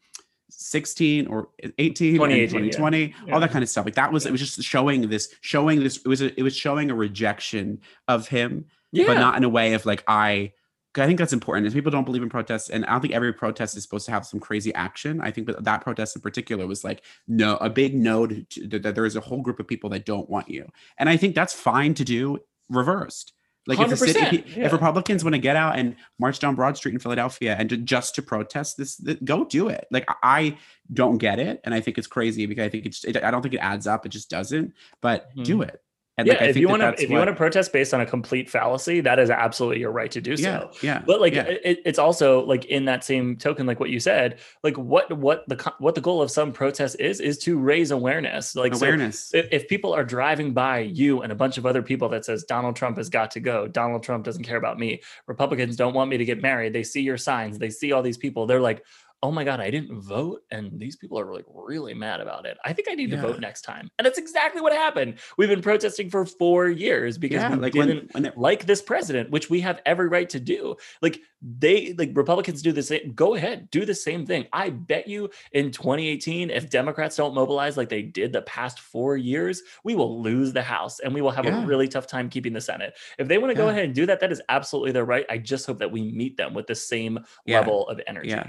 16 or 18 2020 yeah. all that kind of stuff like that was it was just showing this showing this it was a, it was showing a rejection of him yeah. but not in a way of like i I think that's important. Is people don't believe in protests, and I don't think every protest is supposed to have some crazy action. I think that that protest in particular was like no, a big no that there is a whole group of people that don't want you, and I think that's fine to do reversed. Like if, city, if, yeah. if, Republicans want to get out and march down Broad Street in Philadelphia and to, just to protest this, go do it. Like I don't get it, and I think it's crazy because I think it's it, I don't think it adds up. It just doesn't. But mm-hmm. do it. And yeah, like, if you want to, if what, you want to protest based on a complete fallacy, that is absolutely your right to do so. Yeah, yeah But like, yeah. It, it's also like in that same token, like what you said, like what what the what the goal of some protest is is to raise awareness. Like awareness. So if, if people are driving by you and a bunch of other people that says Donald Trump has got to go, Donald Trump doesn't care about me, Republicans don't want me to get married. They see your signs, they see all these people, they're like, oh my god i didn't vote and these people are like really mad about it. I think i need yeah. to vote next time and that's exactly what happened. We've been protesting for four years because yeah, we like didn't when, when it, like this president which we have every right to do. Like they like republicans do the same go ahead do the same thing. I bet you in 2018 if democrats don't mobilize like they did the past four years we will lose the house and we will have yeah. a really tough time keeping the senate. If they want to go ahead and do that that is absolutely their right. I just hope that we meet them with the same level of energy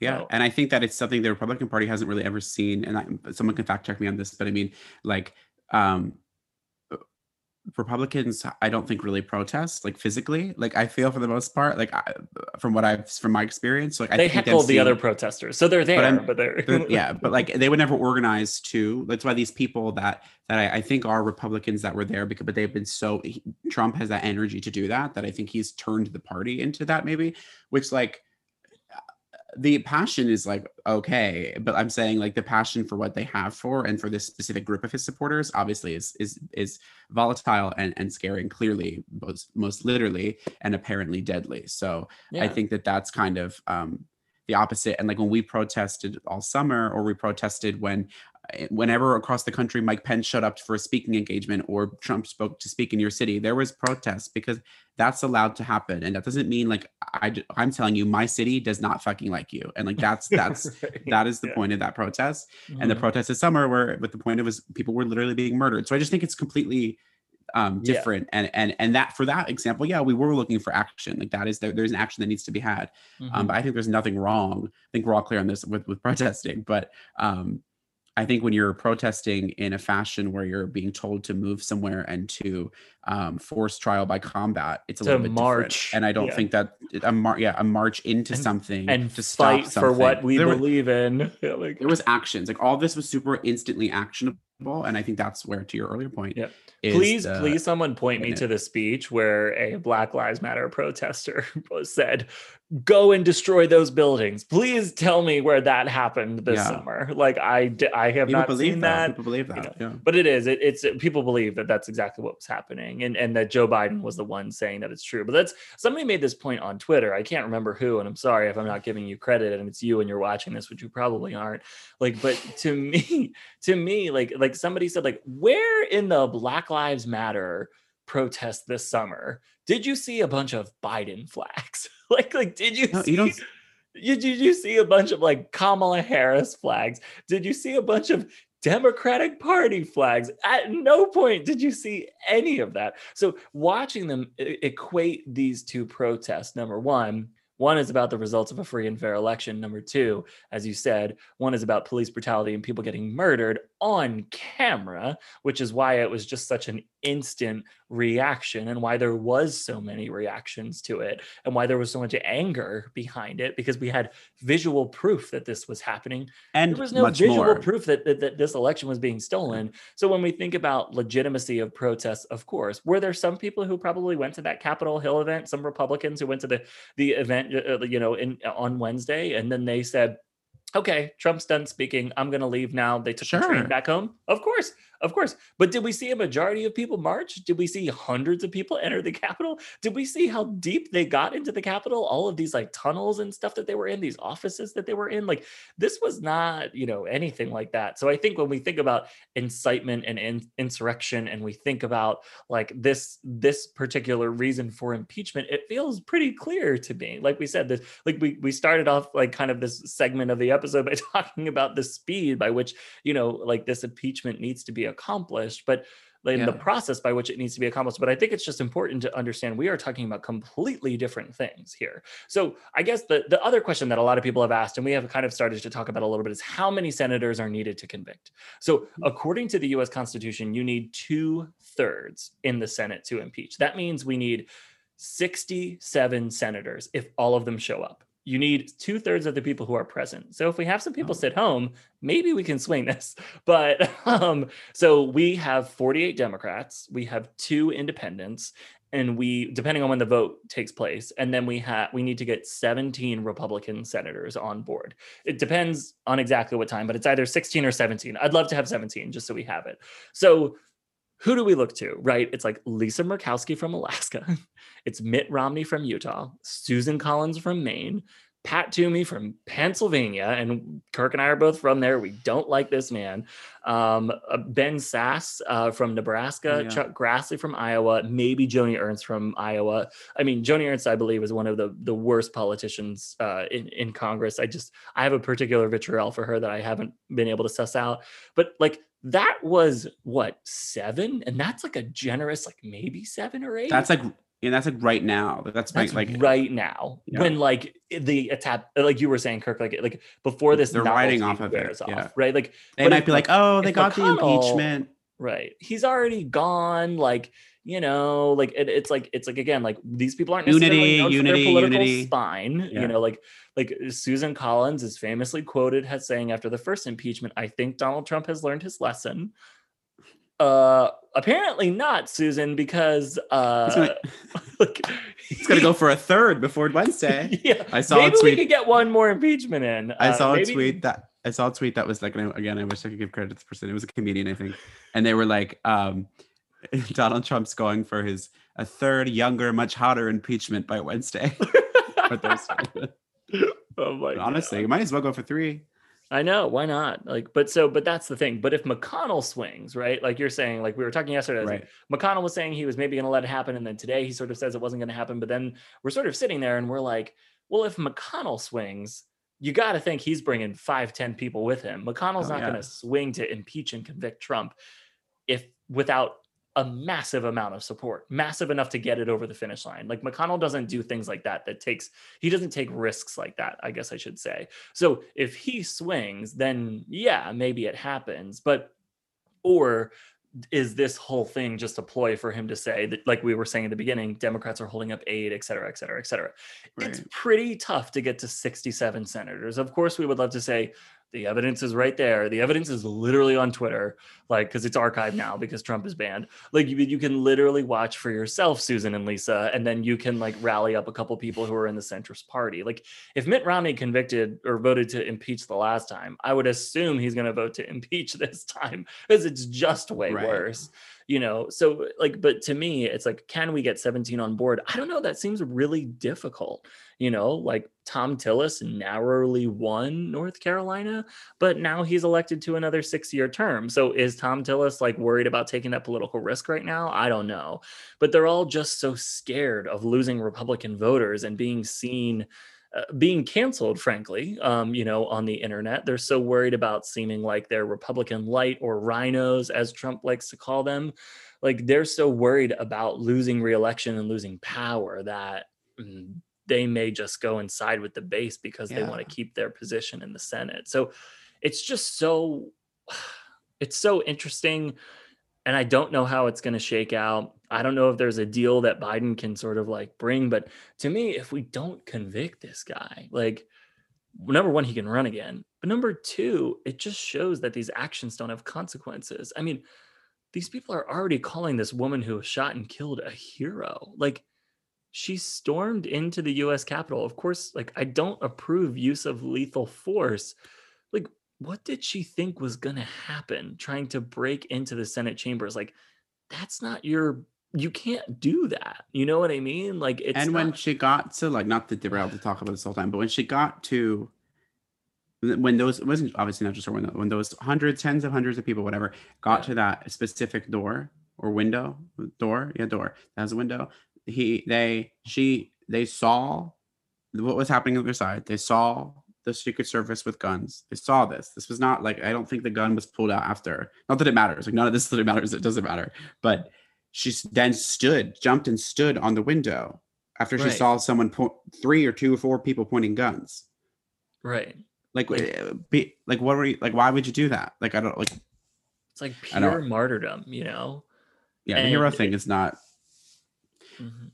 yeah, and I think that it's something the Republican Party hasn't really ever seen. And I, someone can fact check me on this, but I mean, like, um, Republicans, I don't think really protest like physically. Like I feel for the most part, like I, from what I've from my experience, like they I heckle the other protesters, so they're there, but, but they're, they're, yeah, but like they would never organize to. That's why these people that that I, I, think are Republicans that were there because but they've been so Trump has that energy to do that that I think he's turned the party into that maybe, which like the passion is like okay but i'm saying like the passion for what they have for and for this specific group of his supporters obviously is is is volatile and and scary and clearly most most literally and apparently deadly so yeah. i think that that's kind of um the opposite and like when we protested all summer or we protested when whenever across the country Mike Pence showed up for a speaking engagement or Trump spoke to speak in your city, there was protests because that's allowed to happen. And that doesn't mean like I, I'm telling you, my city does not fucking like you. And like that's that's right. that is the yeah. point of that protest. Mm-hmm. And the mm-hmm. protest this summer, where but the point of was people were literally being murdered. So I just think it's completely um different yeah. and and and that for that example yeah we were looking for action like that is there, there's an action that needs to be had um, mm-hmm. um but i think there's nothing wrong i think we're all clear on this with with protesting but um I think when you're protesting in a fashion where you're being told to move somewhere and to um, force trial by combat, it's a to little bit march. Different. And I don't yeah. think that a mar- yeah, a march into and, something and to fight for what we there believe was, in. Yeah, like, there was actions. Like all this was super instantly actionable and i think that's where to your earlier point yeah please the, please someone point me to the speech where a black lives matter protester said go and destroy those buildings please tell me where that happened this yeah. summer like i i have people not seen that. that. people believe that you know? yeah. but it is it, it's people believe that that's exactly what was happening and and that joe biden was the mm-hmm. one saying that it's true but that's somebody made this point on twitter i can't remember who and i'm sorry if i'm not giving you credit and it's you and you're watching this which you probably aren't like but to me to me like like somebody said like where in the black lives matter protest this summer did you see a bunch of biden flags like like did you no, see? you don't Did, did you see a bunch of like Kamala Harris flags? Did you see a bunch of Democratic Party flags? At no point did you see any of that. So watching them equate these two protests, number one, one is about the results of a free and fair election. Number two, as you said, one is about police brutality and people getting murdered on camera, which is why it was just such an instant reaction and why there was so many reactions to it and why there was so much anger behind it because we had visual proof that this was happening and there was no visual more. proof that, that, that this election was being stolen so when we think about legitimacy of protests of course were there some people who probably went to that capitol hill event some republicans who went to the the event uh, you know in on wednesday and then they said okay, Trump's done speaking. I'm going to leave now. They took sure. the train back home. Of course. Of course. But did we see a majority of people march? Did we see hundreds of people enter the Capitol? Did we see how deep they got into the Capitol? All of these like tunnels and stuff that they were in, these offices that they were in. Like this was not, you know, anything like that. So I think when we think about incitement and in- insurrection and we think about like this this particular reason for impeachment, it feels pretty clear to me. Like we said, this like we we started off like kind of this segment of the episode by talking about the speed by which, you know, like this impeachment needs to be accomplished, but in yeah. the process by which it needs to be accomplished. But I think it's just important to understand we are talking about completely different things here. So I guess the, the other question that a lot of people have asked, and we have kind of started to talk about a little bit, is how many senators are needed to convict? So mm-hmm. according to the US Constitution, you need two thirds in the Senate to impeach. That means we need 67 senators if all of them show up you need two thirds of the people who are present. So if we have some people oh. sit home, maybe we can swing this. But um, so we have 48 Democrats, we have two independents, and we depending on when the vote takes place, and then we have we need to get 17 Republican senators on board. It depends on exactly what time, but it's either 16 or 17. I'd love to have 17 just so we have it. So who do we look to, right? It's like Lisa Murkowski from Alaska. It's Mitt Romney from Utah, Susan Collins from Maine, Pat Toomey from Pennsylvania, and Kirk and I are both from there. We don't like this man. Um, uh, ben Sasse uh, from Nebraska, yeah. Chuck Grassley from Iowa, maybe Joni Ernst from Iowa. I mean, Joni Ernst, I believe, is one of the the worst politicians uh, in in Congress. I just I have a particular vitriol for her that I haven't been able to suss out. But like that was what seven? And that's like a generous like maybe seven or eight? That's like and that's like right now. That's, that's like right now. Yeah. when like the attack like you were saying kirk like like before this they're riding off of it off, yeah. right? Like they might be like oh they got McConnell, the impeachment. Right. He's already gone like you know like it, it's like it's like again like these people aren't necessarily unity unity unity. spine yeah. you know like like susan collins is famously quoted as saying after the first impeachment i think donald trump has learned his lesson. Uh apparently not susan because uh he's gonna, like, he's gonna go for a third before wednesday. Yeah i saw maybe a tweet we could get one more impeachment in i uh, saw maybe... a tweet that i saw a tweet that was like again i wish i could give credit to this person. It was a comedian i think. And they were like um Donald Trump's going for his a third, younger, much hotter impeachment by Wednesday. oh my! Honestly, you might as well go for three. I know why not? Like, but so, but that's the thing. But if McConnell swings, right? Like you're saying, like we were talking yesterday, right. like McConnell was saying he was maybe going to let it happen, and then today he sort of says it wasn't going to happen. But then we're sort of sitting there and we're like, well, if McConnell swings, you got to think he's bringing five, ten people with him. McConnell's oh, not yeah. going to swing to impeach and convict Trump if without a massive amount of support, massive enough to get it over the finish line. Like McConnell doesn't do things like that. That takes he doesn't take risks like that. I guess I should say. So if he swings, then yeah, maybe it happens. But or is this whole thing just a ploy for him to say that, like we were saying in the beginning, Democrats are holding up aid, et cetera, et cetera, et cetera? Right. It's pretty tough to get to 67 senators. Of course, we would love to say, the evidence is right there. The evidence is literally on Twitter, like because it's archived now because Trump is banned. Like you, you can literally watch for yourself, Susan and Lisa, and then you can like rally up a couple people who are in the centrist party. Like if Mitt Romney convicted or voted to impeach the last time, I would assume he's going to vote to impeach this time because it's just way right. worse you know so like but to me it's like can we get 17 on board? I don't know that seems really difficult you know like thom tillis narrowly won north carolina but now he's elected to another six year term. So is thom tillis like worried about taking that political risk right now? I don't know. But they're all just so scared of losing republican voters and being seen being canceled, frankly, um, you know, on the internet. They're so worried about seeming like they're Republican light or RINOs, as Trump likes to call them. Like they're so worried about losing reelection and losing power that mm, they may just go and side with the base because they want to keep their position in the Senate. So it's just so it's so interesting and I don't know how it's going to shake out. I don't know if there's a deal that Biden can sort of like bring, but to me, if we don't convict this guy, like number one, he can run again, but number two, it just shows that these actions don't have consequences. I mean, these people are already calling this woman who was shot and killed a hero. Like she stormed into the US Capitol. Of course, like I don't approve use of lethal force. Like what did she think was going to happen trying to break into the Senate chambers? Like that's not your you can't do that. You know what I mean? Like it's and when not- she got to like not that they were able to talk about this whole time, but when she got to when those it wasn't obviously not just her when, when those hundreds, tens of hundreds of people, whatever, got Yeah. to that specific door or window, door, yeah, door. That was a window. He they she they saw what was happening on their side. They saw the Secret Service with guns. They saw this. This was not like I don't think the gun was pulled out after. Not that it matters. Like none of this really matters. It doesn't matter. But she then stood, jumped and stood on the window after she Right. saw someone three or two or four people pointing guns. right. Like, Like- uh, be, like what were you like? Why would you do that? Like I don't like. It's like pure martyrdom, you know. Yeah, the hero thing it- is not. Mhm.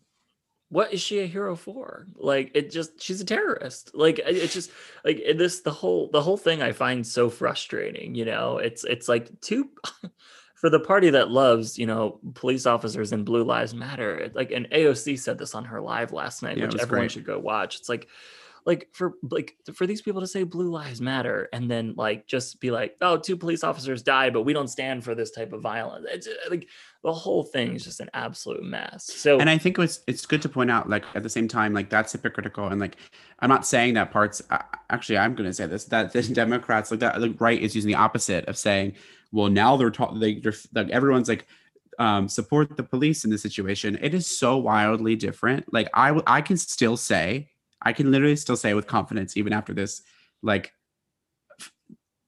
What is she a hero for? Like it just she's a terrorist. Like it- it's just like this the whole the whole thing I find so frustrating, you know. It's it's like two for the party that loves, you know, police officers and blue lives matter. Like and AOC said this on her live last night, Yeah, which everyone great. should go watch. It's like like for like for these people to say blue lives matter and then like just be like oh two police officers died but we don't stand for this type of violence it's uh, like the whole thing is just an absolute mess so and I think it's it's good to point out, like at the same time, like that's hypocritical, and like I'm not saying that parts. Actually, I'm going to say this: that the Democrats, like that, the right is using the opposite of saying, well, now they're taught, they, they're like everyone's like um, support the police in this situation. It is so wildly different. Like I, w- I can still say, I can literally still say with confidence, even after this, like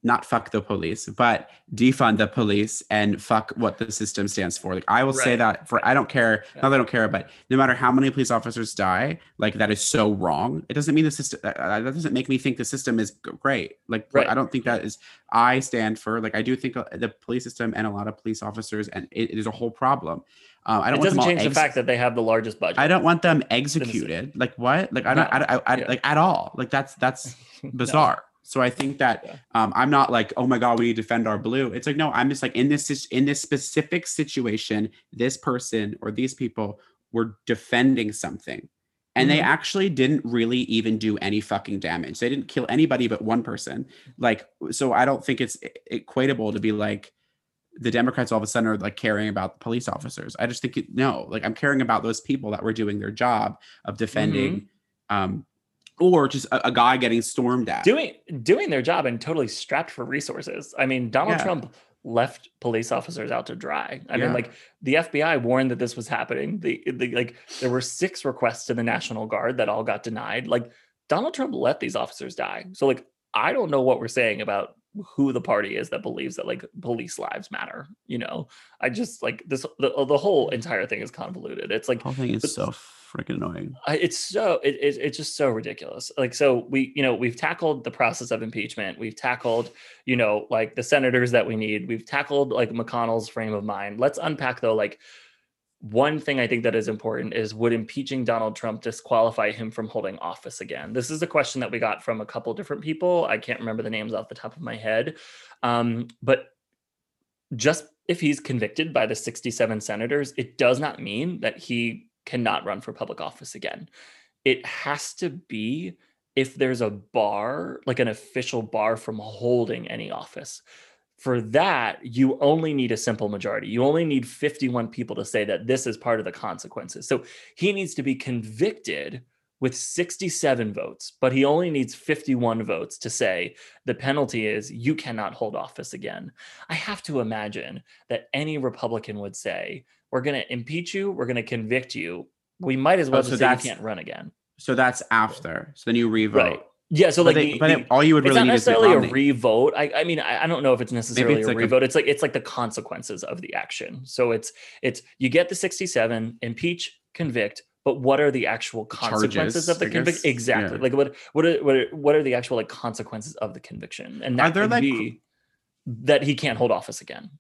not fuck the police, but defund the police and fuck what the system stands for. Like I will say that for I don't care, Yeah. not that I don't care, but no matter how many police officers die, like that is so wrong. It doesn't mean the system that, uh, that doesn't make me think the system is great. Like Right. I don't think that is I stand for like I do think uh, the police system and a lot of police officers and it, it is a whole problem. Uh, I don't it want them doesn't change the fact that they have the largest budget. I don't want them executed. Like what? Like I don't. No. I, I, I Yeah. like at all. Like that's that's No. So I think that Yeah. um, I'm not like, oh my god, we need to defend our blue. It's like no, I'm just like in this in this specific situation, this person or these people were defending something, and they Mhm. actually didn't really even do any fucking damage. They didn't kill anybody but one person. Like so, I don't think it's equatable to be like the Democrats all of a sudden are like caring about the police officers. I just think it, no, like I'm caring about those people that were doing their job of defending, um, or just a, a guy getting stormed at. doing doing their job and totally strapped for resources. I mean, Donald Yeah. Trump left police officers out to dry. I Yeah. mean, like the FBI warned that this was happening. The, the like there were six requests to the National Guard that all got denied. Like Donald Trump let these officers die. So like I don't know what we're saying about who the party is that believes that like police lives matter. You know, I just like this the, the whole entire thing is convoluted. It's like the whole thing is so freaking annoying. I- it's so it, it, it's just so ridiculous. Like so we you know we've tackled the process of impeachment. We've tackled you know like the senators that we need. We've tackled like mcconnell's frame of mind. Let's unpack though like one thing i think that is important is would impeaching donald trump disqualify him from holding office again? This is a question that we got from a couple different people. I can't remember the names off the top of my head. Um, but just if he's convicted by the 67 senators, it does not mean that he cannot run for public office again. It has to be if there's a bar, like an official bar from holding any office. For that, you only need a simple majority. You only need 51 people to say that this is part of the consequences. So he needs to be convicted with 67 votes, but he only needs 51 votes to say the penalty is you cannot hold office again. I have to imagine that any Republican would say, we're going to impeach you, we're going to convict you. We might as well Oh, so just say you can't run again. So that's after. So then you revote. Right. Yeah, so But, like they- the- but the- all you would it's really not need is necessarily a Romney. revote. I, I mean, I, I don't know if it's necessarily it's a like a- revote. it's like it's like the consequences of the action. So it's it's you get the 67, impeach, convict, but what are the actual consequences Charges, of the conviction? Exactly. Yeah. Like what what are, what are what are the actual like consequences of the conviction? And Are there, could like, be that he can't hold office again.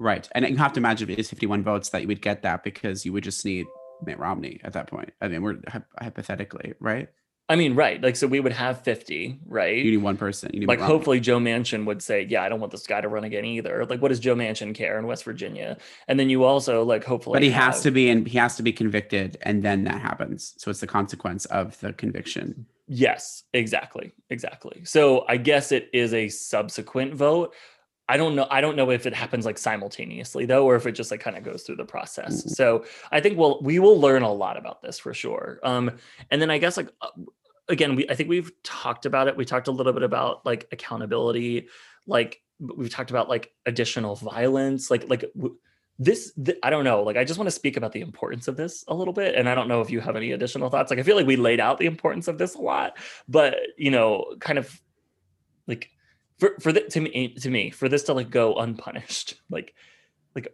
Right. And you have to imagine if it is 51 votes that you would get that because you would just need Mitt Romney at that point. I mean, we're hypothetically, right? I mean, right. Like so we would have 50, right? You need one person. You need like hopefully Joe Manchin would say, "Yeah, I don't want this guy to run again either." Like, what does Joe Manchin care in West Virginia? And then you also like hopefully, But he has to be and he has to be convicted and then that happens. So it's the consequence of the conviction. Yes, exactly, exactly. So I guess it is a subsequent vote. I don't know. I don't know if it happens like simultaneously though, or if it just like kind of goes through the process. Mhm. So I think we'll we will learn a lot about this for sure. Um, and then I guess like uh, again, we I think we've talked about it. We talked a little bit about like accountability, like we've talked about like additional violence, like like. this th- i don't know like i just want to speak about the importance of this a little bit and i don't know if you have any additional thoughts like i feel like we laid out the importance of this a lot but you know kind of like for for the, to me to me for this to like go unpunished like like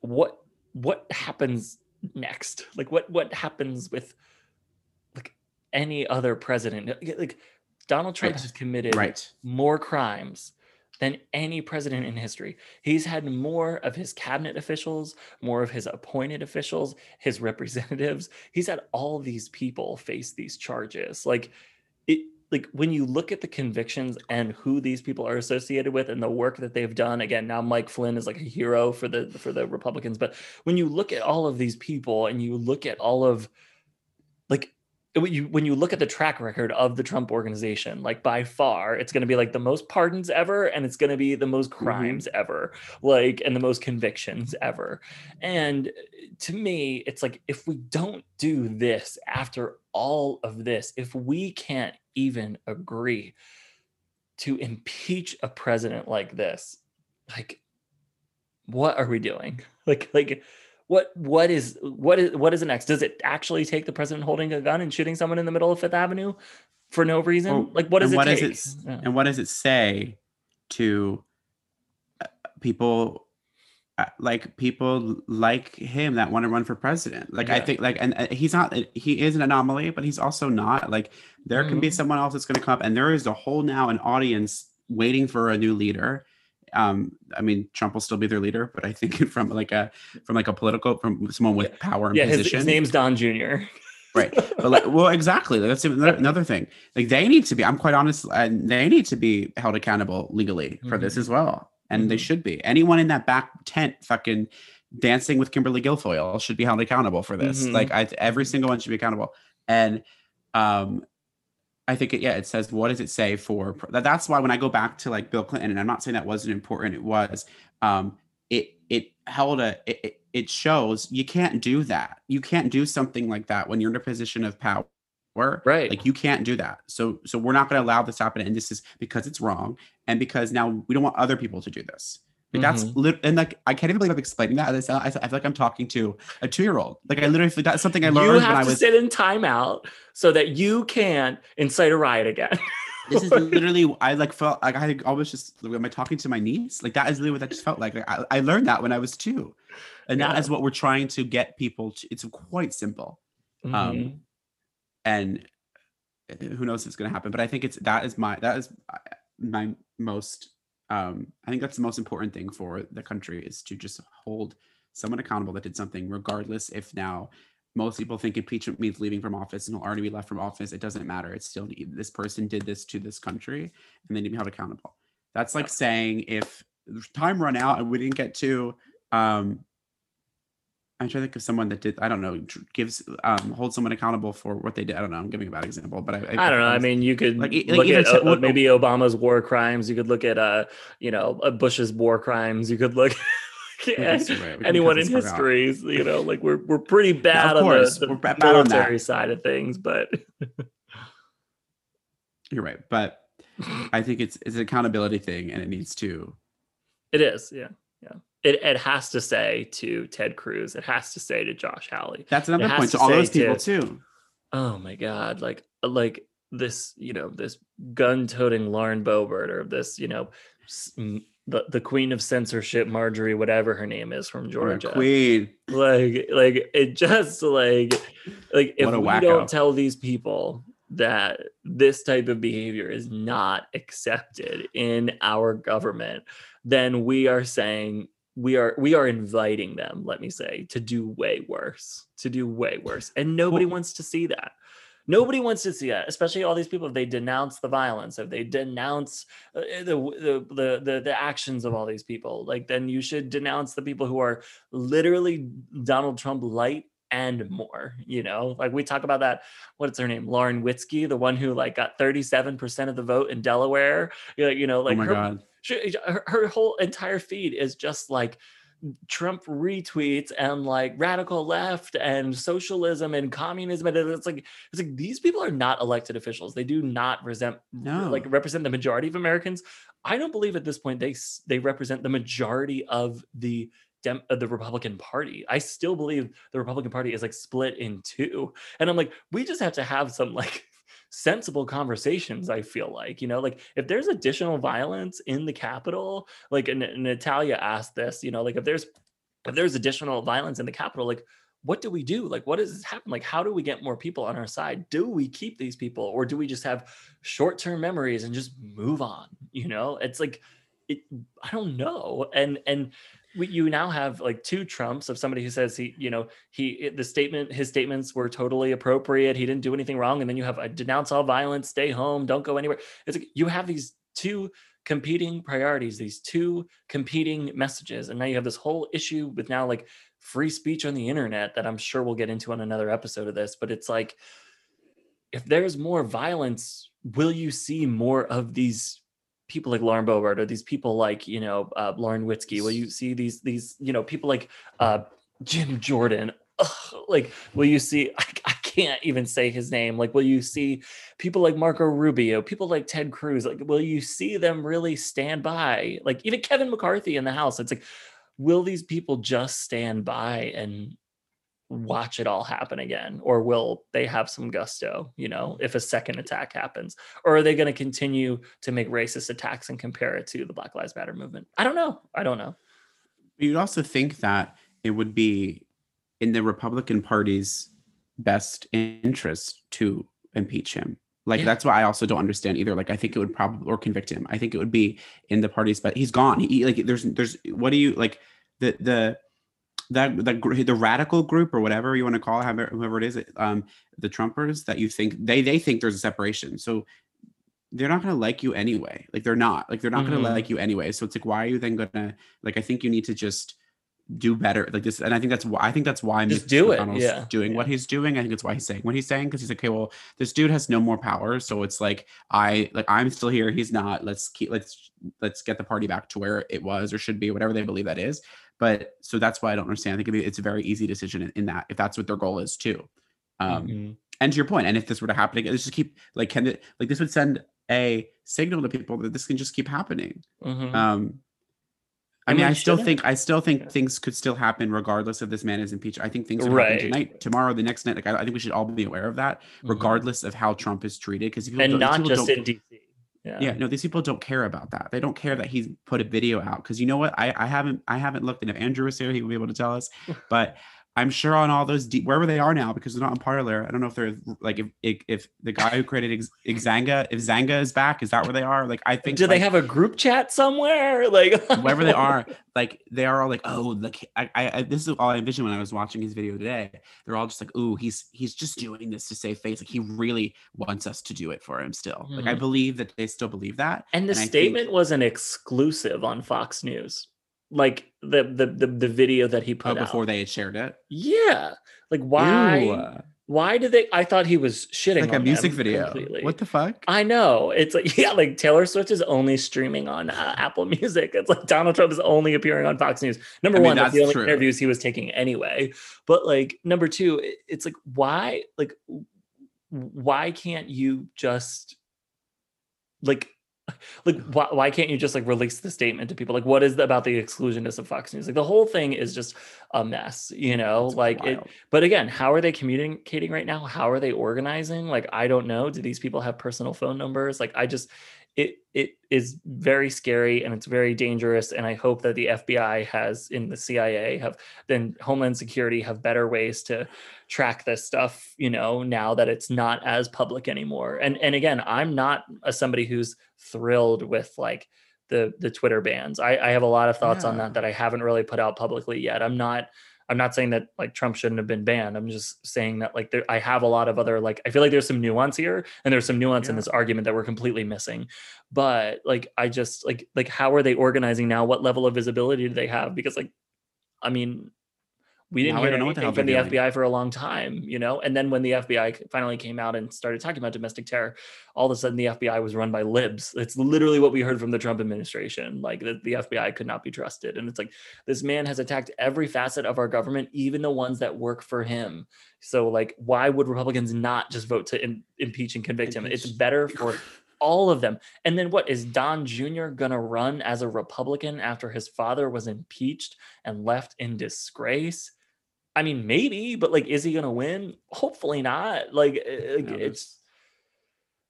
what what happens next like what what happens with like any other president like donald trump Right. has committed Right. more crimes than any president in history. He's had more of his cabinet officials, more of his appointed officials, his representatives. He's had all these people face these charges. Like like when you look at the convictions and who these people are associated with and the work that they've done again now Mike Flynn is like a hero for the for the Republicans but when you look at all of these people and you look at all of like when you when you look at the track record of the Trump organization, like by far, it's going to be like the most pardons ever, and it's going to be the most mm-hmm. crimes ever, like and the most convictions ever. And to me, it's like if we don't do this after all of this, if we can't even agree to impeach a president like this, like what are we doing? Like like what what is what is what is the next? Does it actually take the president holding a gun and shooting someone in the middle of Fifth Avenue for no reason? Well, like what does it what take? does it Yeah. and what does it say to uh, people like people like him that want to run for president. Like i think like and uh, he's not he is an anomaly but he's also not like there can be Mhm. someone else that's going to come up and there is a whole now an audience waiting for a new leader. Um i mean trump will still be their leader but i think from like a from like a political from someone with power and yeah, his, position. his name's Don Jr. right. But like well exactly. That's another, thing. Like they need to be i'm quite honest and they need to be held accountable legally for this Mhm. as well and they Mhm. should be anyone in that back tent fucking dancing with kimberly guilfoyle should be held accountable for this Mhm. like I, every single one should be accountable and um I think it, yeah, it says what does it say for that? That's why when I go back to like Bill Clinton, and I'm not saying that wasn't important, it was. Um, it it held a it- it shows you can't do that. You can't do something like that when you're in a position of power. Right. Like you can't do that. So so we're not going to allow this to happen. And this is because it's wrong, and because now we don't want other people to do this. Like that's Mhm. lit- and like I can't even believe I'm explaining that. I, sound- I, I feel like I'm talking to a two year old. Like I literally feel that's something I learned you when have I to was. sit in timeout so that you can incite a riot again. this is literally I like felt like I always just am I talking to my niece? Like that is literally what that just felt like. Like I, I learned that when I was two, and that Yeah. is what we're trying to get people to. It's quite simple, Mhm. um, and uh, who knows it's going to happen. But I think it's that is my that is my most. Um, I think that's the most important thing for the country is to just hold someone accountable that did something, regardless if now most people think impeachment means leaving from office and he'll already be left from office. It doesn't matter. It's still this person did this to this country and they need to be held accountable. That's like saying if time run out and we didn't get to um I'm trying to think of someone that did I don't know gives um holds someone accountable for what they did. I don't know. I'm giving a bad example, but I I don't know. I mean, you could Like, like look at uh, uh, what- maybe Obama's war crimes. You could look at, uh, you know, uh, Bush's war crimes. You could look at right. Anyone in this part out. history. You know, like we're we're pretty bad of on the, the bad on that. military side of things, but you're right. But I think it's it's an accountability thing and it needs to it is. Yeah, yeah. It it has to say to Ted Cruz. It has to say to Josh Hawley. that's another point to to all those people to- too. oh my god, like like this, you know, this gun-toting Lauren Boebert or this, you know, the, the queen of censorship, Marjorie, whatever her name is from Georgia. Queen. Like, like it just like like if we wacko. don't tell these people that this type of behavior is not accepted in our government, then we are saying we are we are inviting them, let me say, to do way worse, to do way worse. And nobody wants to see that. Nobody wants to see that, especially all these people. If they denounce the violence, if they denounce uh, the, the, the the the actions of all these people, like then you should denounce the people who are literally Donald Trump light and more. You know, like we talk about that. What's her name? Lauren Witzke, the one who like got thirty seven percent of the vote in Delaware. You know, like oh my her, god. She, her, her whole entire feed is just like Trump retweets and like radical left and socialism and communism and it's like it's like these people are not elected officials. They do not resent no. like represent the majority of Americans. I don't believe at this point they they represent the majority of the Dem- of the Republican Party. I still believe the Republican Party is like split in two. And I'm like we just have to have some like sensible conversations i feel like you know like if there's additional violence in the capital like and, natalia asked this you know like if there's if there's additional violence in the capital like what do we do? Like what does this happen? Like how do we get more people on our side? Do we keep these people or do we just have short-term memories and just move on you know? It's like it, i don't know and and we, you now have like two Trumps of somebody who says he, you know, he the statement his statements were totally appropriate. He didn't do anything wrong, and then you have a denounce all violence, stay home, don't go anywhere. It's like you have these two competing priorities, these two competing messages, and now you have this whole issue with now like free speech on the internet that I'm sure we'll get into on another episode of this. But it's like if there's more violence, will you see more of these people like Lauren Boebert or these people like you know uh, Lauren Witzke? Will you see these these you know people like uh, Jim Jordan? Ugh, like will you see? I, I, can't even say his name. Like will you see people like Marco Rubio, people like Ted Cruz? Like will you see them really stand by? Like even Kevin McCarthy in the House. It's like will these people just stand by and watch it all happen again or will they have some gusto you know if a second attack happens or are they going to continue to make racist attacks and compare it to the black lives matter movement i don't know i don't know you'd also think that it would be in the republican party's best interest to impeach him like yeah. that's why I also don't understand either. Like I think it would probably or convict him. I think it would be in the party's but he's gone. He like there's there's what do you like the the that that the radical group or whatever you want to call it, whoever it is, um, the Trumpers that you think they they think there's a separation. So they're not gonna like you anyway. Like they're not like they're not mm-hmm. gonna like you anyway. So it's like why are you then gonna like? I think you need to just do better like this and i think that's why i think that's why just do it yeah doing yeah. what he's doing i think it's why he's saying what he's saying because he's like okay well this dude has no more power so it's like i like i'm still here he's not let's keep let's let's get the party back to where it was or should be whatever they believe that is but so that's why I don't understand. I think it's a very easy decision in, in that if that's what their goal is too. Um, mm-hmm. And to your point, and if this were to happen again, just keep like can it like this would send a signal to people that this can just keep happening. Mm-hmm. Um, I mean, I still think I still think yeah. things could still happen regardless of this man is impeached. I think things could right. happen tonight, tomorrow, the next night. Like I, I, think we should all be aware of that, mm-hmm. regardless of how Trump is treated. Because and not just in DC. Yeah. yeah. no, these people don't care about that. They don't care that he's put a video out because you know what? I, I haven't I haven't looked, and if Andrew was here, he would be able to tell us. But I'm sure on all those deep, wherever they are now, because they're not in Parler. I don't know if they're like if if, if the guy who created Xanga, if Xanga is back, is that where they are? Like I think. Do like, they have a group chat somewhere? Like wherever they are, like they are all like, oh, like I, I, this is all I envisioned when I was watching his video today. They're all just like, ooh, he's he's just doing this to save face. Like he really wants us to do it for him still. Mm-hmm. Like I hmm. believe that they still believe that. And the and statement think, was an exclusive on Fox News like the the the, the video that he put oh, before out. they had shared it. Yeah, like why? Ew. Why did they? I thought he was shitting like a music video. Completely. What the fuck? I know. It's like yeah, like Taylor Swift is only streaming on uh, Apple Music. It's like Donald Trump is only appearing on Fox News. Number I mean, one, that's, that's the only true. interviews he was taking anyway. But like number two, it's like why? Like why can't you just like like why, why can't you just like release the statement to people? Like what is the, about the exclusionness of fox news? Like the whole thing is just a mess you know? Like it but again how are they communicating right now? How are they organizing? Like i don't know. Do these people have personal phone numbers? Like i just it it is very scary and it's very dangerous and i hope that the fbi has in the cia have then homeland security have better ways to track this stuff you know now that it's not as public anymore. And and again i'm not a, somebody who's thrilled with like the the twitter bans. I i have a lot of thoughts on that that i haven't really put out publicly yet. I'm not i'm not saying that like trump shouldn't have been banned. I'm just saying that like there, i have a lot of other like i feel like there's some nuance here and there's some nuance in this argument that we're completely missing. But like i just like like how are they organizing now? What level of visibility do they have? Because like i mean we didn't Now hear don't know what the anything from the doing. FBI for a long time, you know. And then when the FBI finally came out and started talking about domestic terror, all of a sudden the FBI was run by libs. It's literally what we heard from the Trump administration, like that the FBI could not be trusted. And it's like this man has attacked every facet of our government, even the ones that work for him. So like, why would Republicans not just vote to im- impeach and convict him? It's better for all of them. And then what is Don Jr. gonna run as a Republican after his father was impeached and left in disgrace? I mean, maybe, but like, is he gonna win? Hopefully not. Like, No, it's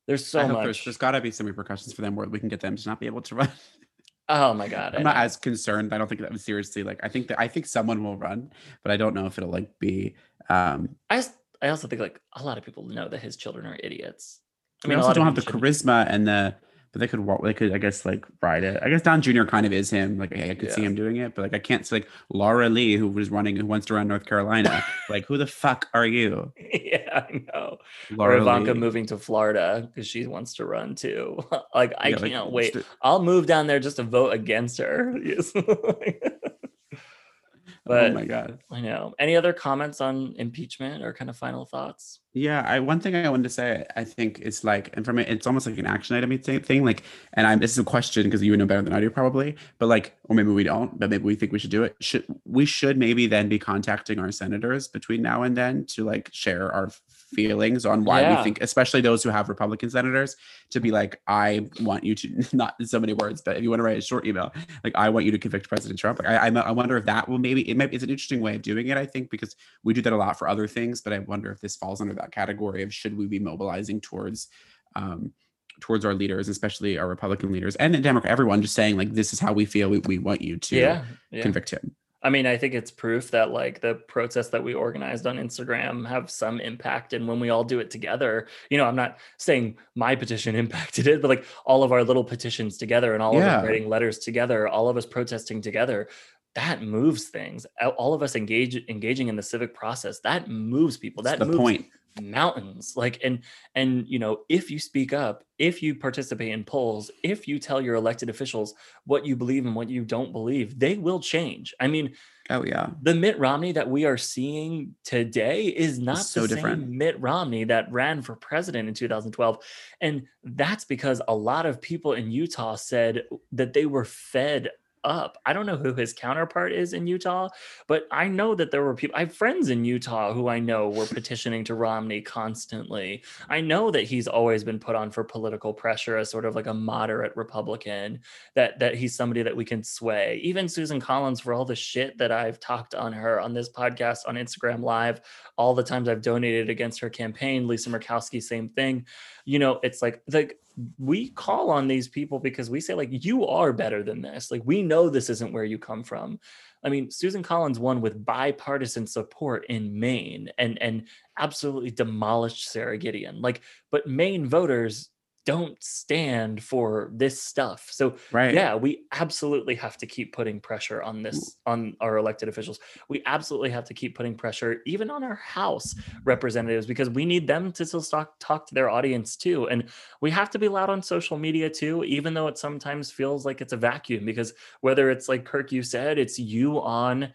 there's so I much. there's, there's got to be some repercussions for them where we can get them to not be able to run. oh my god, I'm not as concerned. I don't think that was seriously like I think that I think someone will run, but I don't know if it'll like be um I I also think like a lot of people know that his children are idiots. I we mean, a also don't have the charisma and the but they could walk they could I guess like ride it. I guess Don Jr. kind of is him. Like I could see him doing it, but like I can't see like Lara Lee who was running who wants to run North Carolina. like who the fuck are you? yeah, I know. Or Laura Ivanka Lee. moving to Florida because she wants to run too. like I Yeah, can't wait. just- I'll move down there just to vote against her. Yes. oh my god. I know. Any other comments on impeachment or kind of final thoughts? Yeah, I one thing I wanted to say, I think it's like, and from it, it's almost like an action item thing. thing, Like, and I'm this is a question because you would know better than I do probably, but like, or maybe we don't, but maybe we think we should do it. Should we should maybe then be contacting our senators between now and then to like share our feelings on why Yeah. we think, especially those who have Republican senators, to be like, I want you to not in so many words, but if you want to write a short email, like I want you to convict President Trump. Like, I I, wonder if that will maybe it might it's an interesting way of doing it. I think because we do that a lot for other things, but I wonder if this falls under that category of should we be mobilizing towards um, towards our leaders, especially our Republican leaders and the Democrat, everyone just saying like this is how we feel. We, we want you to yeah. Yeah. convict him. I mean, I think it's proof that like the protests that we organized on Instagram have some impact. And when we all do it together, you know, I'm not saying my petition impacted it, but like all of our little petitions together and all of us writing letters together, all of us protesting together, that moves things. All- of us engage engaging in the civic process, that moves people. That's That the moves point. Mountains like and and you know if you speak up if you participate in polls if you tell your elected officials what you believe and what you don't believe they will change i mean Oh yeah. the Mitt Romney that we are seeing today is not so the different. same Mitt Romney that ran for president in 2012. And that's because a lot of people in Utah said that they were fed up. I don't know who his counterpart is in Utah, but I know that there were people, I have friends in Utah who I know were petitioning to Romney constantly. I know that he's always been put on for political pressure as sort of like a moderate Republican that that he's somebody that we can sway. Even Susan Collins for all the shit that I've talked on her on this podcast, on Instagram Live, all the times I've donated against her campaign. Lisa Murkowski, same thing. You know, it's like like we call on these people because we say like you are better than this. Like we know this isn't where you come from. I mean, Susan Collins won with bipartisan support in Maine and and absolutely demolished Sara Gideon. Like, but Maine voters don't stand for this stuff. So Right. yeah we absolutely have to keep putting pressure on this on our elected officials we absolutely have to keep putting pressure even on our house representatives because we need them to still talk, talk to their audience too and we have to be loud on social media too even though it sometimes feels like it's a vacuum because whether it's like kirk you said it's you on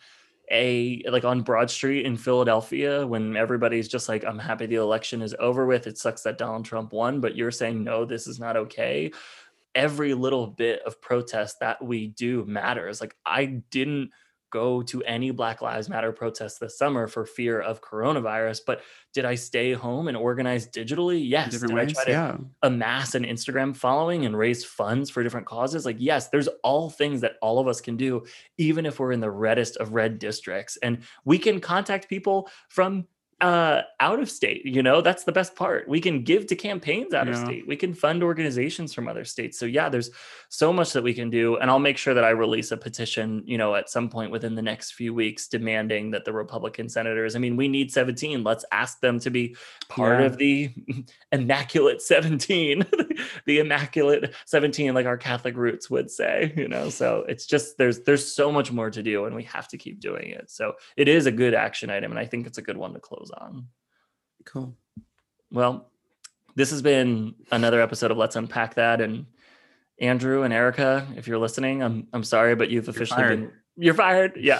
a like on Broad Street in Philadelphia when everybody's just like, I'm happy the election is over with. It sucks that Donald Trump won, but you're saying no, this is not okay. Every little bit of protest that we do matters. Like I didn't go to any Black Lives Matter protests this summer for fear of coronavirus. But did I stay home and organize digitally? Yes. Different did ways. I try to Yeah. amass an Instagram following and raise funds for different causes? Like, yes, there's all things that all of us can do, even if we're in the reddest of red districts. And we can contact people from uh out of state you know? That's the best part. We can give to campaigns out of state. We can fund organizations from other states. So yeah there's so much that we can do and i'll make sure that i release a petition you know at some point within the next few weeks demanding that the republican senators i mean we need 17 let's ask them to be part Yeah. of the immaculate 17 the immaculate 17 like our catholic roots would say you know? So it's just there's there's so much more to do and we have to keep doing it. So it is a good action item and i think it's a good one to close on Cool. well, this has been another episode of Let's Unpack That. And Andrew and Erica, if you're listening, I'm I'm sorry, but you've officially fired. been you're fired. Yeah.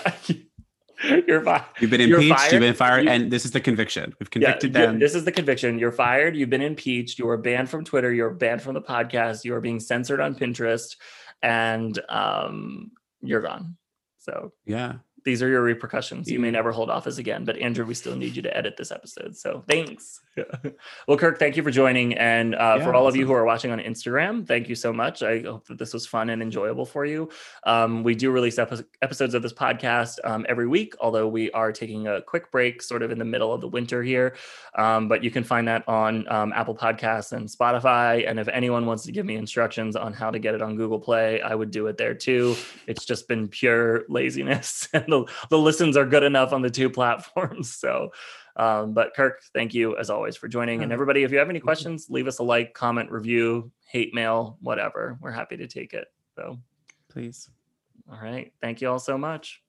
you're fired. You've been You're impeached. fired. You've been fired, You- and this is the conviction. We've convicted you- them. This is the conviction. You're fired. You've been impeached. You are banned from Twitter. You're banned from the podcast. You are being censored on Pinterest, and um, you're gone. So yeah. These are your repercussions. You may Mhm. never hold office again, but Andrew, we still need you to edit this episode. So thanks. well, Kirk, thank you for joining. And uh, for Yeah, all of you who are watching on Instagram, thank you so much. I hope that this was fun and enjoyable for you. Um, we do release epi- episodes of this podcast um, every week, although we are taking a quick break sort of in the middle of the winter here. Um, but you can find that on um, Apple Podcasts and Spotify. And if anyone wants to give me instructions on how to get it on Google Play, I would do it there too. It's just been pure laziness, the, the listens are good enough on the two platforms. So, um, but Kirk, thank you as always for joining. And everybody, if you have any questions, leave us a like, comment, review, hate mail, whatever. We're happy to take it. So, Please. all right. Thank you all so much.